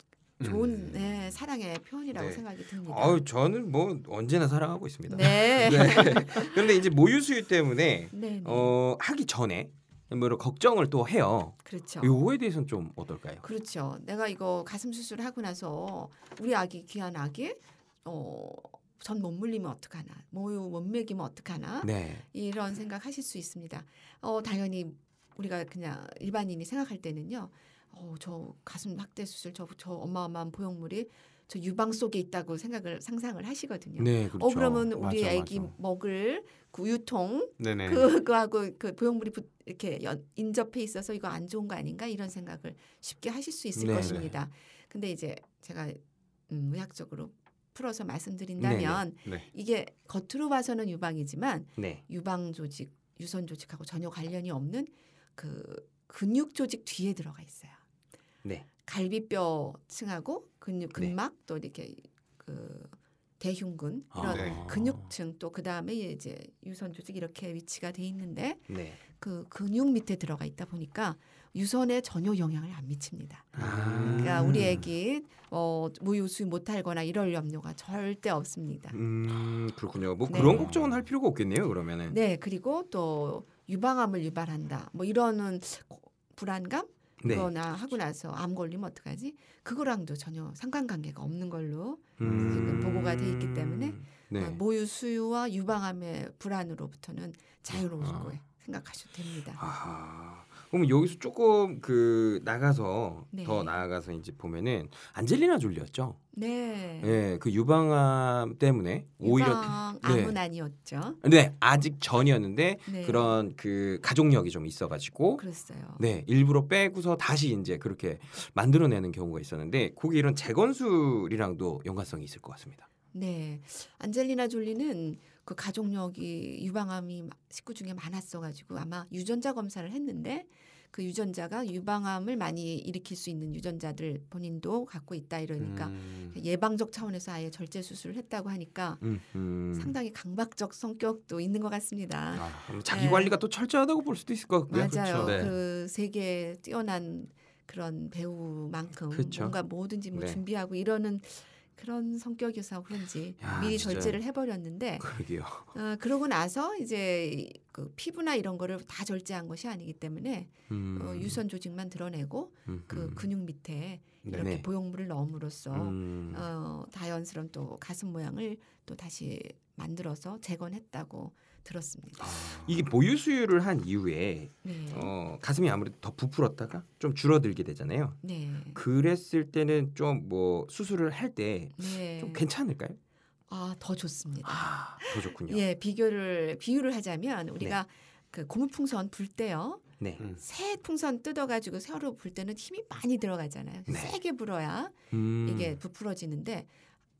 좋은 음. 네, 사랑의 표현이라고 네. 생각이 듭니다. 아유 저는 뭐 언제나 사랑하고 있습니다. 네. *laughs* 네. 그런데 이제 모유 수유 때문에 네, 네. 어 하기 전에 뭐 이런 걱정을 또 해요. 그렇죠. 요거에 대해서는 좀 어떨까요? 그렇죠. 내가 이거 가슴 수술하고 나서 우리 아기 귀한 아기 어, 전 못 물리면 어떡하나, 모유 못 먹이면 어떡하나 네. 이런 생각하실 수 있습니다. 어, 당연히 우리가 그냥 일반인이 생각할 때는요. 어, 저 가슴 확대 수술 저, 저 어마어마한 보형물이 저 유방 속에 있다고 생각을 상상을 하시거든요. 네, 그렇죠. 어 그러면 우리 맞아, 아기 맞아. 먹을 그 우유통 네네. 그거하고 그 보형물이 붙- 이렇게 연- 인접해 있어서 이거 안 좋은 거 아닌가 이런 생각을 쉽게 하실 수 있을 네, 것입니다. 근데 이제 제가 음, 의학적으로 풀어서 말씀드린다면 네. 이게 겉으로 봐서는 유방이지만 네. 유방 조직, 유선 조직하고 전혀 관련이 없는 그 근육 조직 뒤에 들어가 있어요. 네. 갈비뼈층하고 근육 네. 근막 또 이렇게 그 대흉근 아, 이런 네. 근육층 또 그다음에 이제 유선 조직 이렇게 위치가 돼 있는데 네. 그 근육 밑에 들어가 있다 보니까 유선에 전혀 영향을 안 미칩니다. 아. 그러니까 우리 애기 어 모유 수유 못하거나 이럴 염려가 절대 없습니다. 음, 그렇군요. 뭐 네. 그런 걱정은 할 필요가 없겠네요. 그러면은. 네 그리고 또 유방암을 유발한다 뭐 이러는 고- 불안감 네. 그거나 하고 나서 암 걸리면 어떡하지? 그거랑도 전혀 상관관계가 없는 걸로 음. 지금 보고가 돼 있기 때문에 네. 어, 모유 수유와 유방암의 불안으로부터는 자유로울 아. 거에 생각하셔도 됩니다. 아, 그럼 여기서 조금 그 나가서 네. 더 나아가서 이제 보면은 안젤리나 졸리였죠. 네. 예, 그 유방암 때문에 오히려 유방 암은 네. 아니었죠. 네 아직 전이었는데 네. 그런 그 가족력이 좀 있어가지고 그랬어요. 네 일부러 빼고서 다시 이제 그렇게 만들어내는 경우가 있었는데 그게 이런 재건술이랑도 연관성이 있을 것 같습니다. 네. 안젤리나 졸리는 그 가족력이 유방암이 식구 중에 많았어가지고 아마 유전자 검사를 했는데 그 유전자가 유방암을 많이 일으킬 수 있는 유전자들 본인도 갖고 있다 이러니까 음. 예방적 차원에서 아예 절제 수술을 했다고 하니까 음, 음. 상당히 강박적 성격도 있는 것 같습니다. 아, 자기 네. 관리가 또 철저하다고 볼 수도 있을 것 같고요. 맞아요. 네. 그 세계 뛰어난 그런 배우만큼 그쵸. 뭔가 뭐든지 뭐 네. 준비하고 이러는 그런 성격이어서 그런지 야, 미리 진짜. 절제를 해버렸는데 그러게요. 어, 그러고 나서 이제 그 피부나 이런 거를 다 절제한 것이 아니기 때문에 음. 어, 유선 조직만 드러내고 음, 그 음. 근육 밑에 이렇게 네네. 보형물을 넣음으로써 음. 어, 자연스러운 또 가슴 모양을 또 다시 만들어서 재건했다고 들었습니다. 아. 이게 모유 수유를 한 이후에 네, 어, 가슴이 아무래도 더 부풀었다가 좀 줄어들게 되잖아요. 네, 그랬을 때는 좀 뭐 수술을 할 때좀 네. 괜찮을까요? 아, 더 좋습니다. 아, 더 좋군요. 예, 비교를 비유를 하자면 우리가 그 고무풍선 불 때요. 네. 음. 새 풍선 뜯어가지고 새로 불 때는 힘이 많이 들어가잖아요. 네. 세게 불어야 음. 이게 부풀어지는데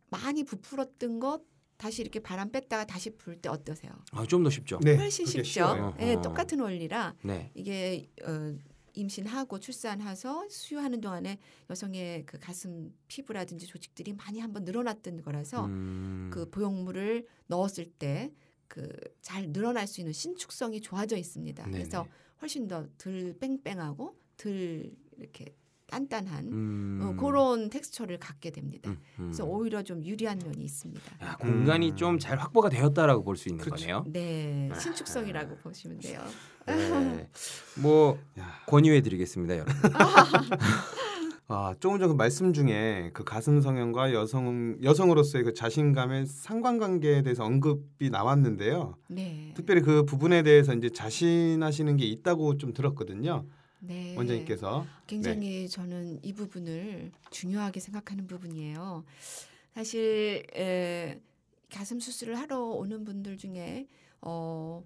많이 부풀었던 것 다시 이렇게 바람 뺐다가 다시 불 때 어떠세요? 아, 좀 더 쉽죠. 네, 훨씬 쉽죠. 어. 똑같은 원리라 네. 이게 어, 임신하고 출산해서 수유하는 동안에 여성의 그 가슴 피부라든지 조직들이 많이 한번 늘어났던 거라서 음. 그 보형물을 넣었을 때 그 잘 늘어날 수 있는 신축성이 좋아져 있습니다. 네네. 그래서 훨씬 더 덜 뺑뺑하고 덜 이렇게 단단한 음. 어, 그런 텍스처를 갖게 됩니다. 음, 음. 그래서 오히려 좀 유리한 면이 있습니다. 야, 공간이 음. 좀잘 확보가 되었다라고 볼 수 있는 그쵸. 거네요. 네, 아. 신축성이라고 보시면 돼요. 네. 뭐 야. 권유해드리겠습니다, 여러분. *laughs* 아 조금 전그 말씀 중에 그 가슴 성형과 여성 여성으로서의 그 자신감의 상관관계에 대해서 언급이 나왔는데요. 네, 특별히 그 부분에 대해서 이제 자신하시는 게 있다고 좀 들었거든요. 네. 원장님께서 굉장히 저는 이 부분을 중요하게 생각하는 부분이에요. 사실 에, 가슴 수술을 하러 오는 분들 중에 어,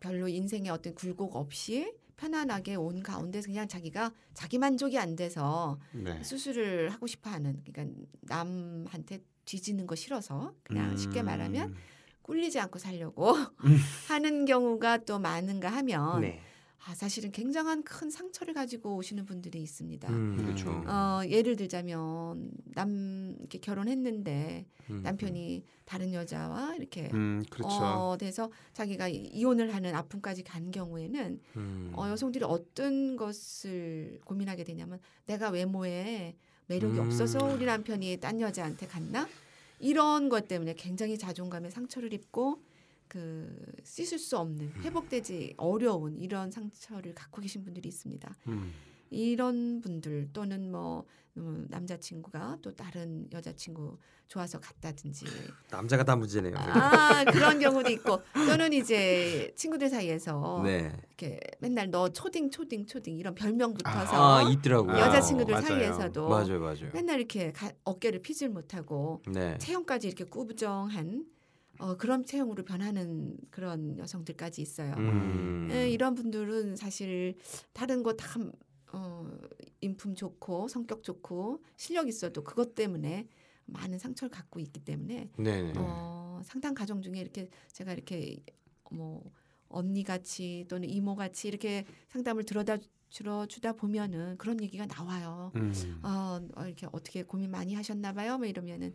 별로 인생에 어떤 굴곡 없이 편안하게 온 가운데서 그냥 자기가 자기 만족이 안 돼서 네. 수술을 하고 싶어하는 그러니까 남한테 뒤지는 거 싫어서 그냥 음. 쉽게 말하면 꿀리지 않고 살려고 음. *laughs* 하는 경우가 또 많은가 하면 네. 아, 사실은 굉장한 큰 상처를 가지고 오시는 분들이 있습니다. 음, 그렇죠. 어, 예를 들자면 남 이렇게 결혼했는데 음, 남편이 다른 여자와 이렇게 음 그렇죠. 어, 돼서 자기가 이- 이혼을 하는 아픔까지 간 경우에는 음. 어, 여성들이 어떤 것을 고민하게 되냐면 내가 외모에 매력이 음. 없어서 우리 남편이 딴 여자한테 갔나 이런 것 때문에 굉장히 자존감에 상처를 입고 그 씻을 수 없는 회복되지 어려운 이런 상처를 갖고 계신 분들이 있습니다. 음. 이런 분들 또는 뭐 음, 남자친구가 또 다른 여자친구 좋아서 갔다든지 남자가 다 문제네요. 아 그런 경우도 있고 또는 이제 친구들 사이에서 네. 이렇게 맨날 너 초딩 초딩 초딩 이런 별명 붙어서 아, 있더라고요. 여자친구들 맞아요. 사이에서도 맞아요, 맞아요. 맨날 이렇게 가- 어깨를 피질 못하고 네. 체형까지 이렇게 꾸부정한 어, 그런 체형으로 변하는 그런 여성들까지 있어요. 음. 예, 이런 분들은 사실 다른 거 다 어, 인품 좋고 성격 좋고 실력 있어도 그것 때문에 많은 상처를 갖고 있기 때문에 네네. 어, 상당 가정 중에 이렇게 제가 이렇게 뭐 언니 같이 또는 이모 같이 이렇게 상담을 들어다 주러 주다 보면은 그런 얘기가 나와요. 음. 어, 어, 이렇게 어떻게 고민 많이 하셨나 봐요. 뭐 이러면은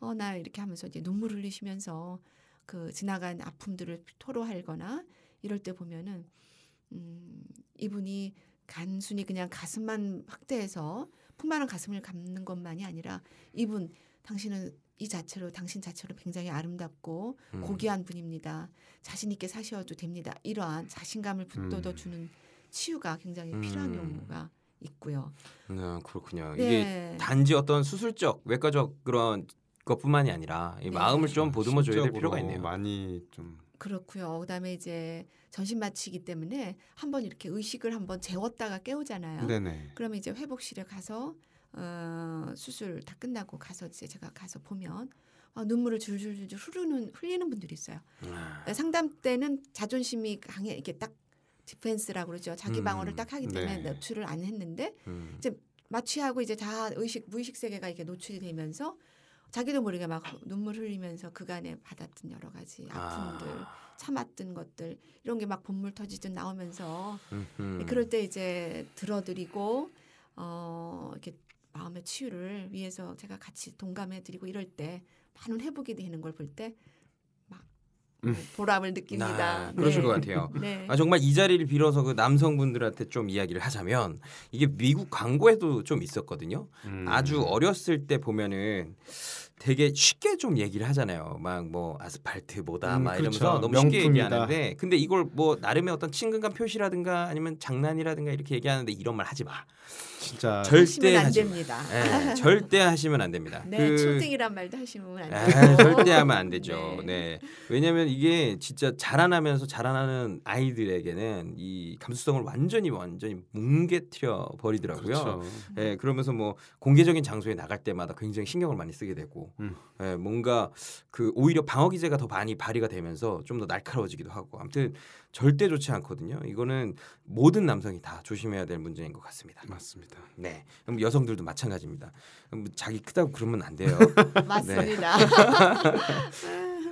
어 나 이렇게 하면서 이제 눈물 흘리시면서 그 지나간 아픔들을 토로하거나 이럴 때 보면은 음 이분이 단순히 그냥 가슴만 확대해서 풍만한 가슴을 감는 것만이 아니라 이분 당신은 이 자체로 당신 자체로 굉장히 아름답고 음. 고귀한 분입니다. 자신 있게 사셔도 됩니다. 이러한 자신감을 붙돋아 주는 치유가 굉장히 필요한 음. 경우가 있고요. 네, 그렇군요. 이게 네. 단지 어떤 수술적 외과적 그런 것뿐만이 아니라 이 네. 마음을 좀 보듬어 줘야 될 필요가 있네요. 많이 좀 그렇고요. 그다음에 이제 전신 마취기 때문에 한번 이렇게 의식을 한번 재웠다가 깨우잖아요. 네네. 그러면 이제 회복실에 가서 어, 수술 다 끝나고 가서 이제 제가 가서 보면 아, 눈물을 줄줄줄 흐르는 흘리는 분들이 있어요. 아, 상담 때는 자존심이 강해 이렇게 딱 디펜스라고 그러죠. 자기 음, 방어를 딱 하기 때문에 네. 노출을 안 했는데 음. 마취하고 이제 다 의식 무의식 세계가 이렇게 노출이 되면서 자기도 모르게 막 눈물 흘리면서 그간에 받았던 여러 가지 아픔들 아, 참았던 것들 이런 게 막 본물 터지듯 나오면서 음흠. 네, 그럴 때 이제 들어드리고 어 이렇게 마음의 치유를 위해서 제가 같이 동감해 드리고 이럴 때 많은 회복이 되는 걸 볼 때. 보람을 느낍니다. 아, 그러실 네. 것 같아요. *laughs* 네. 아, 정말 이 자리를 빌어서 그 남성분들한테 좀 이야기를 하자면 이게 미국 광고에도 좀 있었거든요. 음. 아주 어렸을 때 보면은 되게 쉽게 좀 얘기를 하잖아요. 막 뭐 아스팔트 뭐다 음, 막 그렇죠. 이러면서 너무 쉽게 명품이다. 얘기하는데 근데 이걸 뭐 나름의 어떤 친근감 표시라든가 아니면 장난이라든가 이렇게 얘기하는데 이런 말 하지 마. 진짜 절대 하시면 안. 됩니다. 예, 절대 하시면 안 됩니다. 네, 그- 초딩이란 말도 하시면 안 아, 돼요. *laughs* 절대 하면 안 되죠. 네. 네. 왜냐하면 이게 진짜 자라나면서 자라나는 아이들에게는 이 감수성을 완전히 완전히 뭉개뜨려 버리더라고요. 그렇죠. 예, 그러면서 뭐 공개적인 장소에 나갈 때마다 굉장히 신경을 많이 쓰게 되고, 음. 예, 뭔가 그 오히려 방어 기제가 더 많이 발휘가 되면서 좀 더 날카로워지기도 하고, 아무튼 절대 좋지 않거든요. 이거는 모든 남성이 다 조심해야 될 문제인 것 같습니다. 맞습니다. 네, 그럼 여성들도 마찬가지입니다. 음, 자기 크다고 그러면 안 돼요. *laughs* 맞습니다.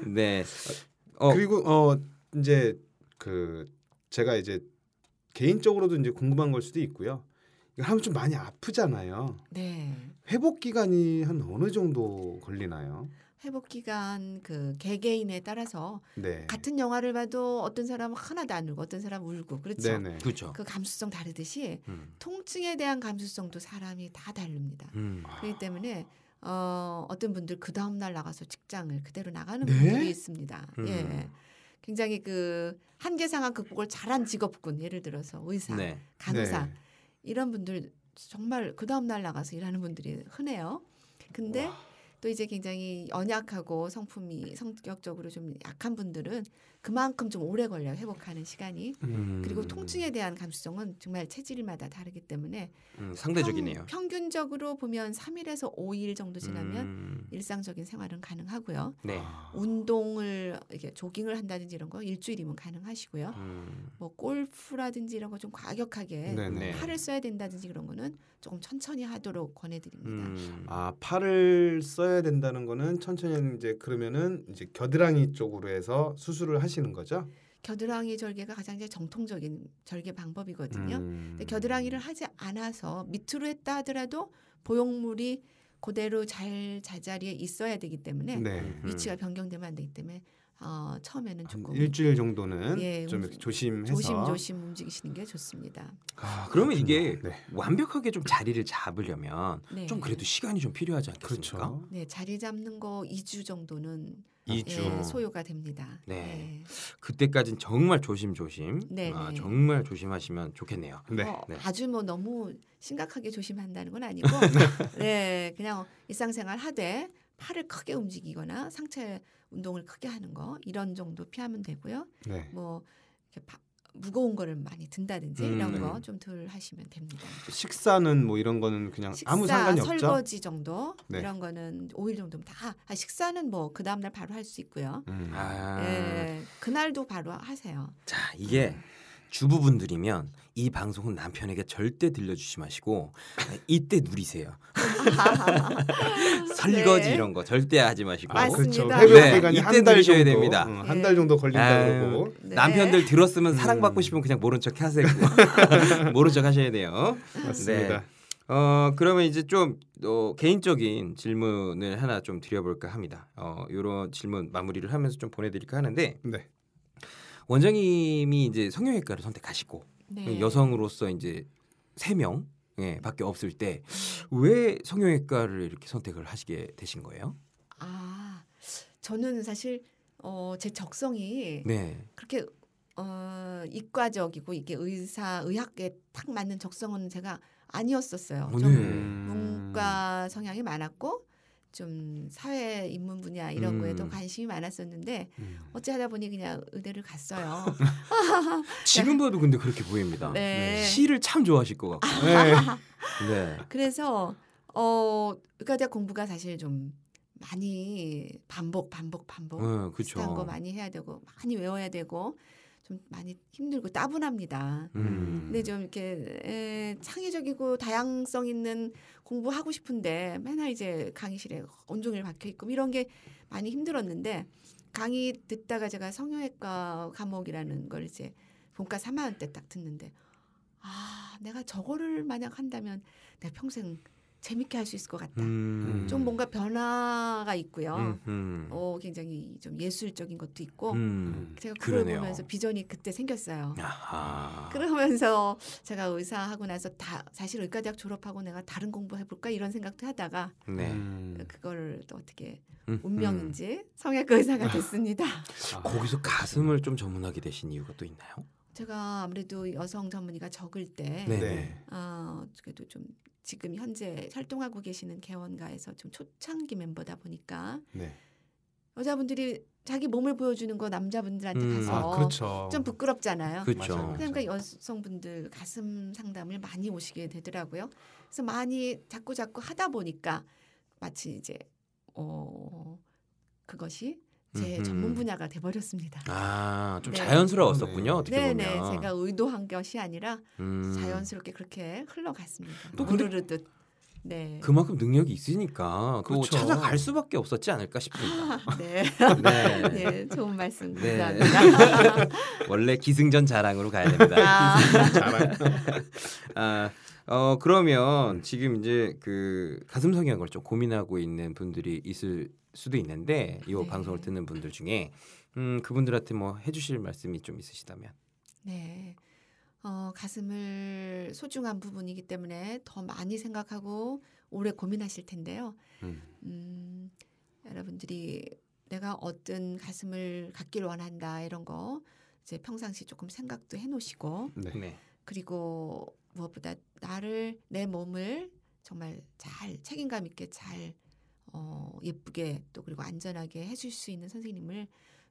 네, 어, 그리고 어 이제 그 제가 이제 개인적으로도 이제 궁금한 걸 수도 있고요. 하면 좀 많이 아프잖아요. 네. 회복 기간이 한 어느 정도 걸리나요? 회복 기간 그 개개인에 따라서 네. 같은 영화를 봐도 어떤 사람은 하나도 안 울고 어떤 사람은 울고 그렇죠. 네네. 그렇죠. 그 감수성 다르듯이 음. 통증에 대한 감수성도 사람이 다 다릅니다. 음. 그렇기 때문에 어, 어떤 분들 그 다음 날 나가서 직장을 그대로 나가는 네? 분들이 있습니다. 음. 예. 굉장히 그 한계 상황 극복을 잘한 직업군 예를 들어서 의사, 네. 간호사 네. 이런 분들 정말 그 다음 날 나가서 일하는 분들이 흔해요. 근데 또 이제 굉장히 연약하고 성품이 성격적으로 좀 약한 분들은 그만큼 좀 오래 걸려요 회복하는 시간이. 음. 그리고 통증에 대한 감수성은 정말 체질마다 다르기 때문에 음, 상대적이네요. 평, 균적으로 보면 3일에서 5일 정도 지나면 음. 일상적인 생활은 가능하고요. 네. 아. 운동을 이렇게 조깅을 한다든지 이런 거 일주일이면 가능하시고요. 음. 뭐 골프라든지 이런 거 좀 과격하게 네네. 네. 팔을 써야 된다든지 그런 거는 조금 천천히 하도록 권해 드립니다. 음. 아 팔을 써야 된다는 거는 천천히 이제 그러면은 이제 겨드랑이 쪽으로 해서 수술을 하시는 거죠? 겨드랑이 절개가 가장 이제 정통적인 절개 방법이거든요. 음. 근데 겨드랑이를 하지 않아서 밑으로 했다 하더라도 보형물이 그대로 잘 제자리에 있어야 되기 때문에 네. 음. 위치가 변경되면 안 되기 때문에 어, 처음에는 한 조금 일주일 정도는 예, 좀 조심해서 조심조심 움직이시는 게 좋습니다. 아, 그러면. 이게 네. 완벽하게 좀 자리를 잡으려면 네. 좀 그래도 시간이 좀 필요하지 않겠습니까? 그렇죠. 네, 자리 잡는 거 2주 정도는 이 주. 예, 소요가 됩니다. 네. 그때까지는 정말 조심조심. 네, 아, 네. 정말 조심하시면 좋겠네요. 네. 뭐 네. 아주 뭐 너무 심각하게 조심한다는 건 아니고 *laughs* 네 그냥 일상생활 하되 팔을 크게 움직이거나 상체 운동을 크게 하는 거 이런 정도 피하면 되고요. 네. 뭐 이렇게 바- 무거운 거를 많이 든다든지 음, 이런 네. 거좀 덜 하시면 됩니다. 식사는 뭐 이런 거는 그냥 식사, 아무 상관이 없죠. 설거지 정도 네. 이런 거는 5일 정도면 다 아, 식사는 뭐 그 다음 날 바로 할 수 있고요. 음. 아. 예, 그날도 바로 하세요. 자, 이게 주부분들이면 이 방송은 남편에게 절대 들려주지 마시고 이때 누리세요. *laughs* 설거지 네. 이런 거 절대 하지 마시고. 맞습니다. 그렇죠. 네, 기간이 이때 한달 누리셔야 정도, 됩니다. 응, 한달 정도 걸린다 아유, 그러고. 네. 남편들 들었으면 음. 사랑받고 싶으면 그냥 모른 척 하세요. *laughs* 모른 척 하셔야 돼요. 맞습니다. 네. 어 그러면 이제 좀 어, 개인적인 질문을 하나 좀 드려볼까 합니다. 어 이런 질문 마무리를 하면서 좀 보내드릴까 하는데 네. 원장님이 이제 성형외과를 선택하시고 네. 여성으로서 이제 세명 예, 밖에 없을 때 왜 성형외과를 이렇게 선택을 하시게 되신 거예요? 아, 저는 사실 어, 제 적성이 네. 그렇게 어, 이과적이고 이게 의사 의학에 딱 맞는 적성은 제가 아니었었어요. 어, 좀 네. 문과 성향이 많았고 좀 사회 인문 분야 이런 음. 거에도 관심이 많았었는데 음. 어찌하다 보니 그냥 의대를 갔어요. *laughs* 지금 봐도 근데 그렇게 보입니다. 네. 시를 참 좋아하실 것 같고. 네. *laughs* 네. 그래서 어 의과대학 공부가 사실 좀 많이 반복 반복 반복 어, 비슷한 거. 많이 해야 되고 많이 외워야 되고 좀 많이 힘들고 따분합니다. 음. 근데 좀 이렇게 에, 창의적이고 다양성 있는 공부하고 싶은데 맨날 이제 강의실에 온종일 박혀 있고 이런 게 많이 힘들었는데 강의 듣다가 제가 성형외과 과목이라는 걸 이제 본과 3학년 때 딱 듣는데 아 내가 저거를 만약 한다면 내가 평생 재밌게 할 수 있을 것 같다. 음. 좀 뭔가 변화가 있고요. 음, 음. 어 굉장히 좀 예술적인 것도 있고 음. 제가 그걸 그러네요. 보면서 비전이 그때 생겼어요. 아하. 그러면서 제가 의사하고 나서 다 사실 의과대학 졸업하고 내가 다른 공부 해볼까 이런 생각도 하다가 네. 음. 그거를 또 어떻게 음, 운명인지 성형외과 의사가 됐습니다. 아. *laughs* 거기서 가슴을 좀 전문하게 되신 이유가 또 있나요? 제가 아무래도 여성 전문의가 적을 때 네. 네. 어, 그래도 좀 지금 현재 활동하고 계시는 개원가에서 좀 초창기 멤버다 보니까 네. 여자분들이 자기 몸을 보여주는 거 남자분들한테 음. 가서 아 그렇죠. 좀 부끄럽잖아요. 그렇죠. 맞아요. 그러니까 여성분들 가슴 상담을 많이 오시게 되더라고요. 그래서 많이 자꾸 자꾸 하다 보니까 마치 이제 어 그것이 제 음흠. 전문 분야가 돼 버렸습니다. 아, 좀 네. 자연스러웠었군요. 어떻게 네, 보면. 네. 제가 의도한 것이 아니라 음. 자연스럽게 그렇게 흘러갔습니다. 또 근데 우르르듯. 네. 그만큼 능력이 있으니까 또 그렇죠. 찾아갈 수밖에 없었지 않을까 싶습니다. *laughs* 네. 네. 네, 좋은 말씀 네. 감사합니다. *laughs* 원래 기승전 자랑으로 가야 됩니다. 아, 자랑. *laughs* 아, 어 그러면 지금 이제 그 가슴 성형을 좀 고민하고 있는 분들이 있을 수도 있는데 이 네. 방송을 듣는 분들 중에 음, 그분들한테 뭐 해주실 말씀이 좀 있으시다면. 네. 어, 가슴을 소중한 부분이기 때문에 더 많이 생각하고 오래 고민하실 텐데요. 음. 음, 여러분들이 내가 어떤 가슴을 갖기를 원한다 이런 거 이제 평상시 조금 생각도 해놓으시고 네. 네. 그리고 무엇보다 나를 내 몸을 정말 잘 책임감 있게 잘 어, 예쁘게 또 그리고 안전하게 해줄 수 있는 선생님을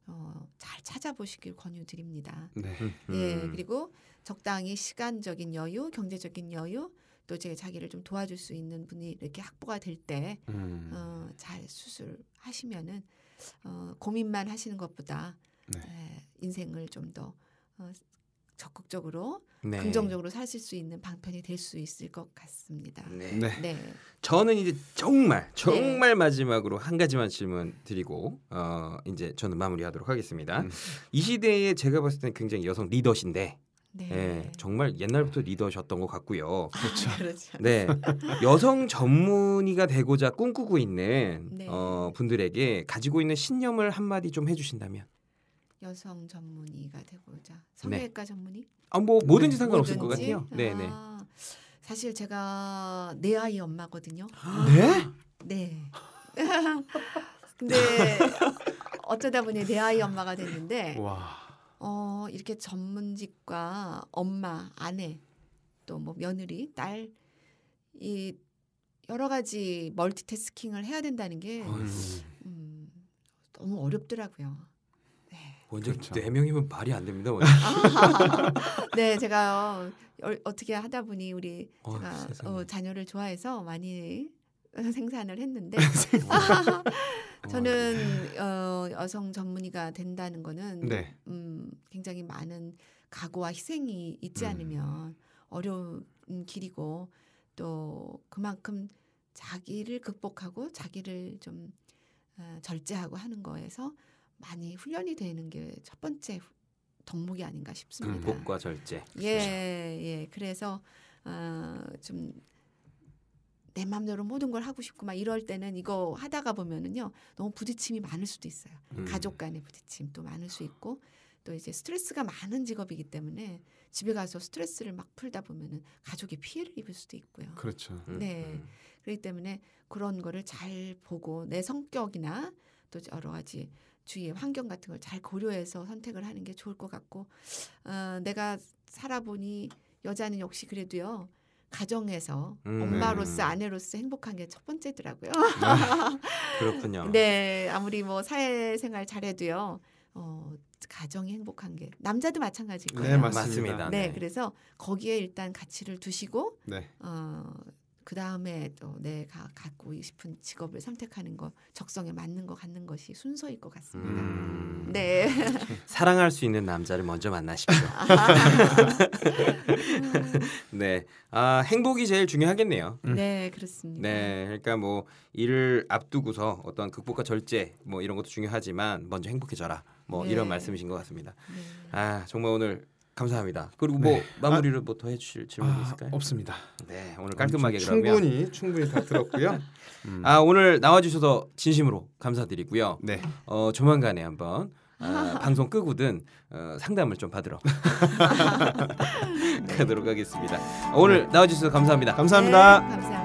어, 잘 찾아보시길 권유드립니다. 네. 예, 음. 그리고 적당히 시간적인 여유, 경제적인 여유, 또 제 자기를 좀 도와줄 수 있는 분이 이렇게 확보가 될때 음. 어, 잘 수술하시면은 어, 고민만 하시는 것보다 네. 에, 인생을 좀더 어, 적극적으로 네. 긍정적으로 사실 수 있는 방편이 될 수 있을 것 같습니다. 네. 네. 네. 저는 이제 정말 정말 마지막으로 한 가지만 질문 드리고 어 이제 저는 마무리하도록 하겠습니다. 음. 이 시대에 제가 봤을 때는 굉장히 여성 리더신데 네. 예, 정말 옛날부터 리더셨던 것 같고요. 그렇죠. 그렇죠. 네, 여성 전문의가 되고자 꿈꾸고 있는 네. 어, 분들에게 가지고 있는 신념을 한마디 좀 해주신다면, 여성 전문의가 되고자 네. 성형외과 전문의? 아, 뭐 뭐든지 네, 상관없을 것? 같아요. 네, 네. 아, 사실 제가 네 아이 엄마거든요. *gasps* 네? 네. *laughs* 근데 어쩌다 보니 네 아이 엄마가 됐는데 와. 어, 이렇게 전문직과 엄마, 아내, 또 뭐 며느리, 딸, 이 여러 가지 멀티태스킹을 해야 된다는 게 음. 음, 너무 어렵더라고요. 네. 먼저 그렇죠. 네 명이면 말이 안 됩니다. *laughs* 먼저. 네, 제가 어, 어떻게 하다 보니 우리 어, 제가. 어, 자녀를 좋아해서 많이 *laughs* 생산을 했는데 *laughs* 어, 저는 어, 여성 전문의가 된다는 거는 네. 음, 굉장히 많은 각오와 희생이 있지 음. 않으면 어려운 길이고 또 그만큼 자기를 극복하고 자기를 좀 어, 절제하고 하는 거에서 많이 훈련이 되는 게 첫 번째 후- 덕목이 아닌가 싶습니다. 극복과 절제. 예, 예. 그래서 어, 좀내 맘대로 모든 걸 하고 싶고 막 이럴 때는 이거 하다가 보면은요 너무 부딪힘이 많을 수도 있어요. 음. 가족 간의 부딪힘도 많을 수 있고 또 이제 스트레스가 많은 직업이기 때문에 집에 가서 스트레스를 막 풀다 보면은 가족이 피해를 입을 수도 있고요. 그렇죠. 음, 네. 음. 그렇기 때문에 그런 거를 잘 보고 내 성격이나 또 여러 가지 주위의 환경 같은 걸 잘 고려해서 선택을 하는 게 좋을 것 같고 어, 내가 살아보니 여자는 역시 그래도요 가정에서 음. 엄마로서 아내로서 행복한 게 첫 번째더라고요. *laughs* 그렇군요. 네 아무리 뭐 사회생활 잘해도요 어, 가정이 행복한 게 남자도 마찬가지일 거예요. 네, 맞습니다. 맞습니다. 네, 네. 그래서 거기에 일단 가치를 두시고 네. 어, 그 다음에 또 내가 갖고 싶은 직업을 선택하는 거 적성에 맞는 거 갖는 것이 순서일 것 같습니다. 음. 네. *laughs* 사랑할 수 있는 남자를 먼저 만나십시오. *laughs* 네, 아 행복이 제일 중요하겠네요. 음. 네, 그렇습니다. 네, 그러니까 뭐 일을 앞두고서 어떤 극복과 절제 뭐 이런 것도 중요하지만 먼저 행복해져라. 뭐 네. 이런 말씀이신 것 같습니다. 네. 아 정말 오늘 감사합니다. 그리고 뭐 네. 마무리를 뭐더 해주실 질문이 아, 있을까요? 없습니다. 네, 오늘 깔끔하게 충- 그러면 충분히 충분히 다 들었고요. *laughs* 음. 아 오늘 나와주셔서 진심으로 감사드리고요. 네. 어 조만간에 한번 아, *laughs* 방송 끄고든 어, 상담을 좀 받으러 *laughs* 가도록 하겠습니다. 오늘 나와주셔서 감사합니다. 감사합니다. 네,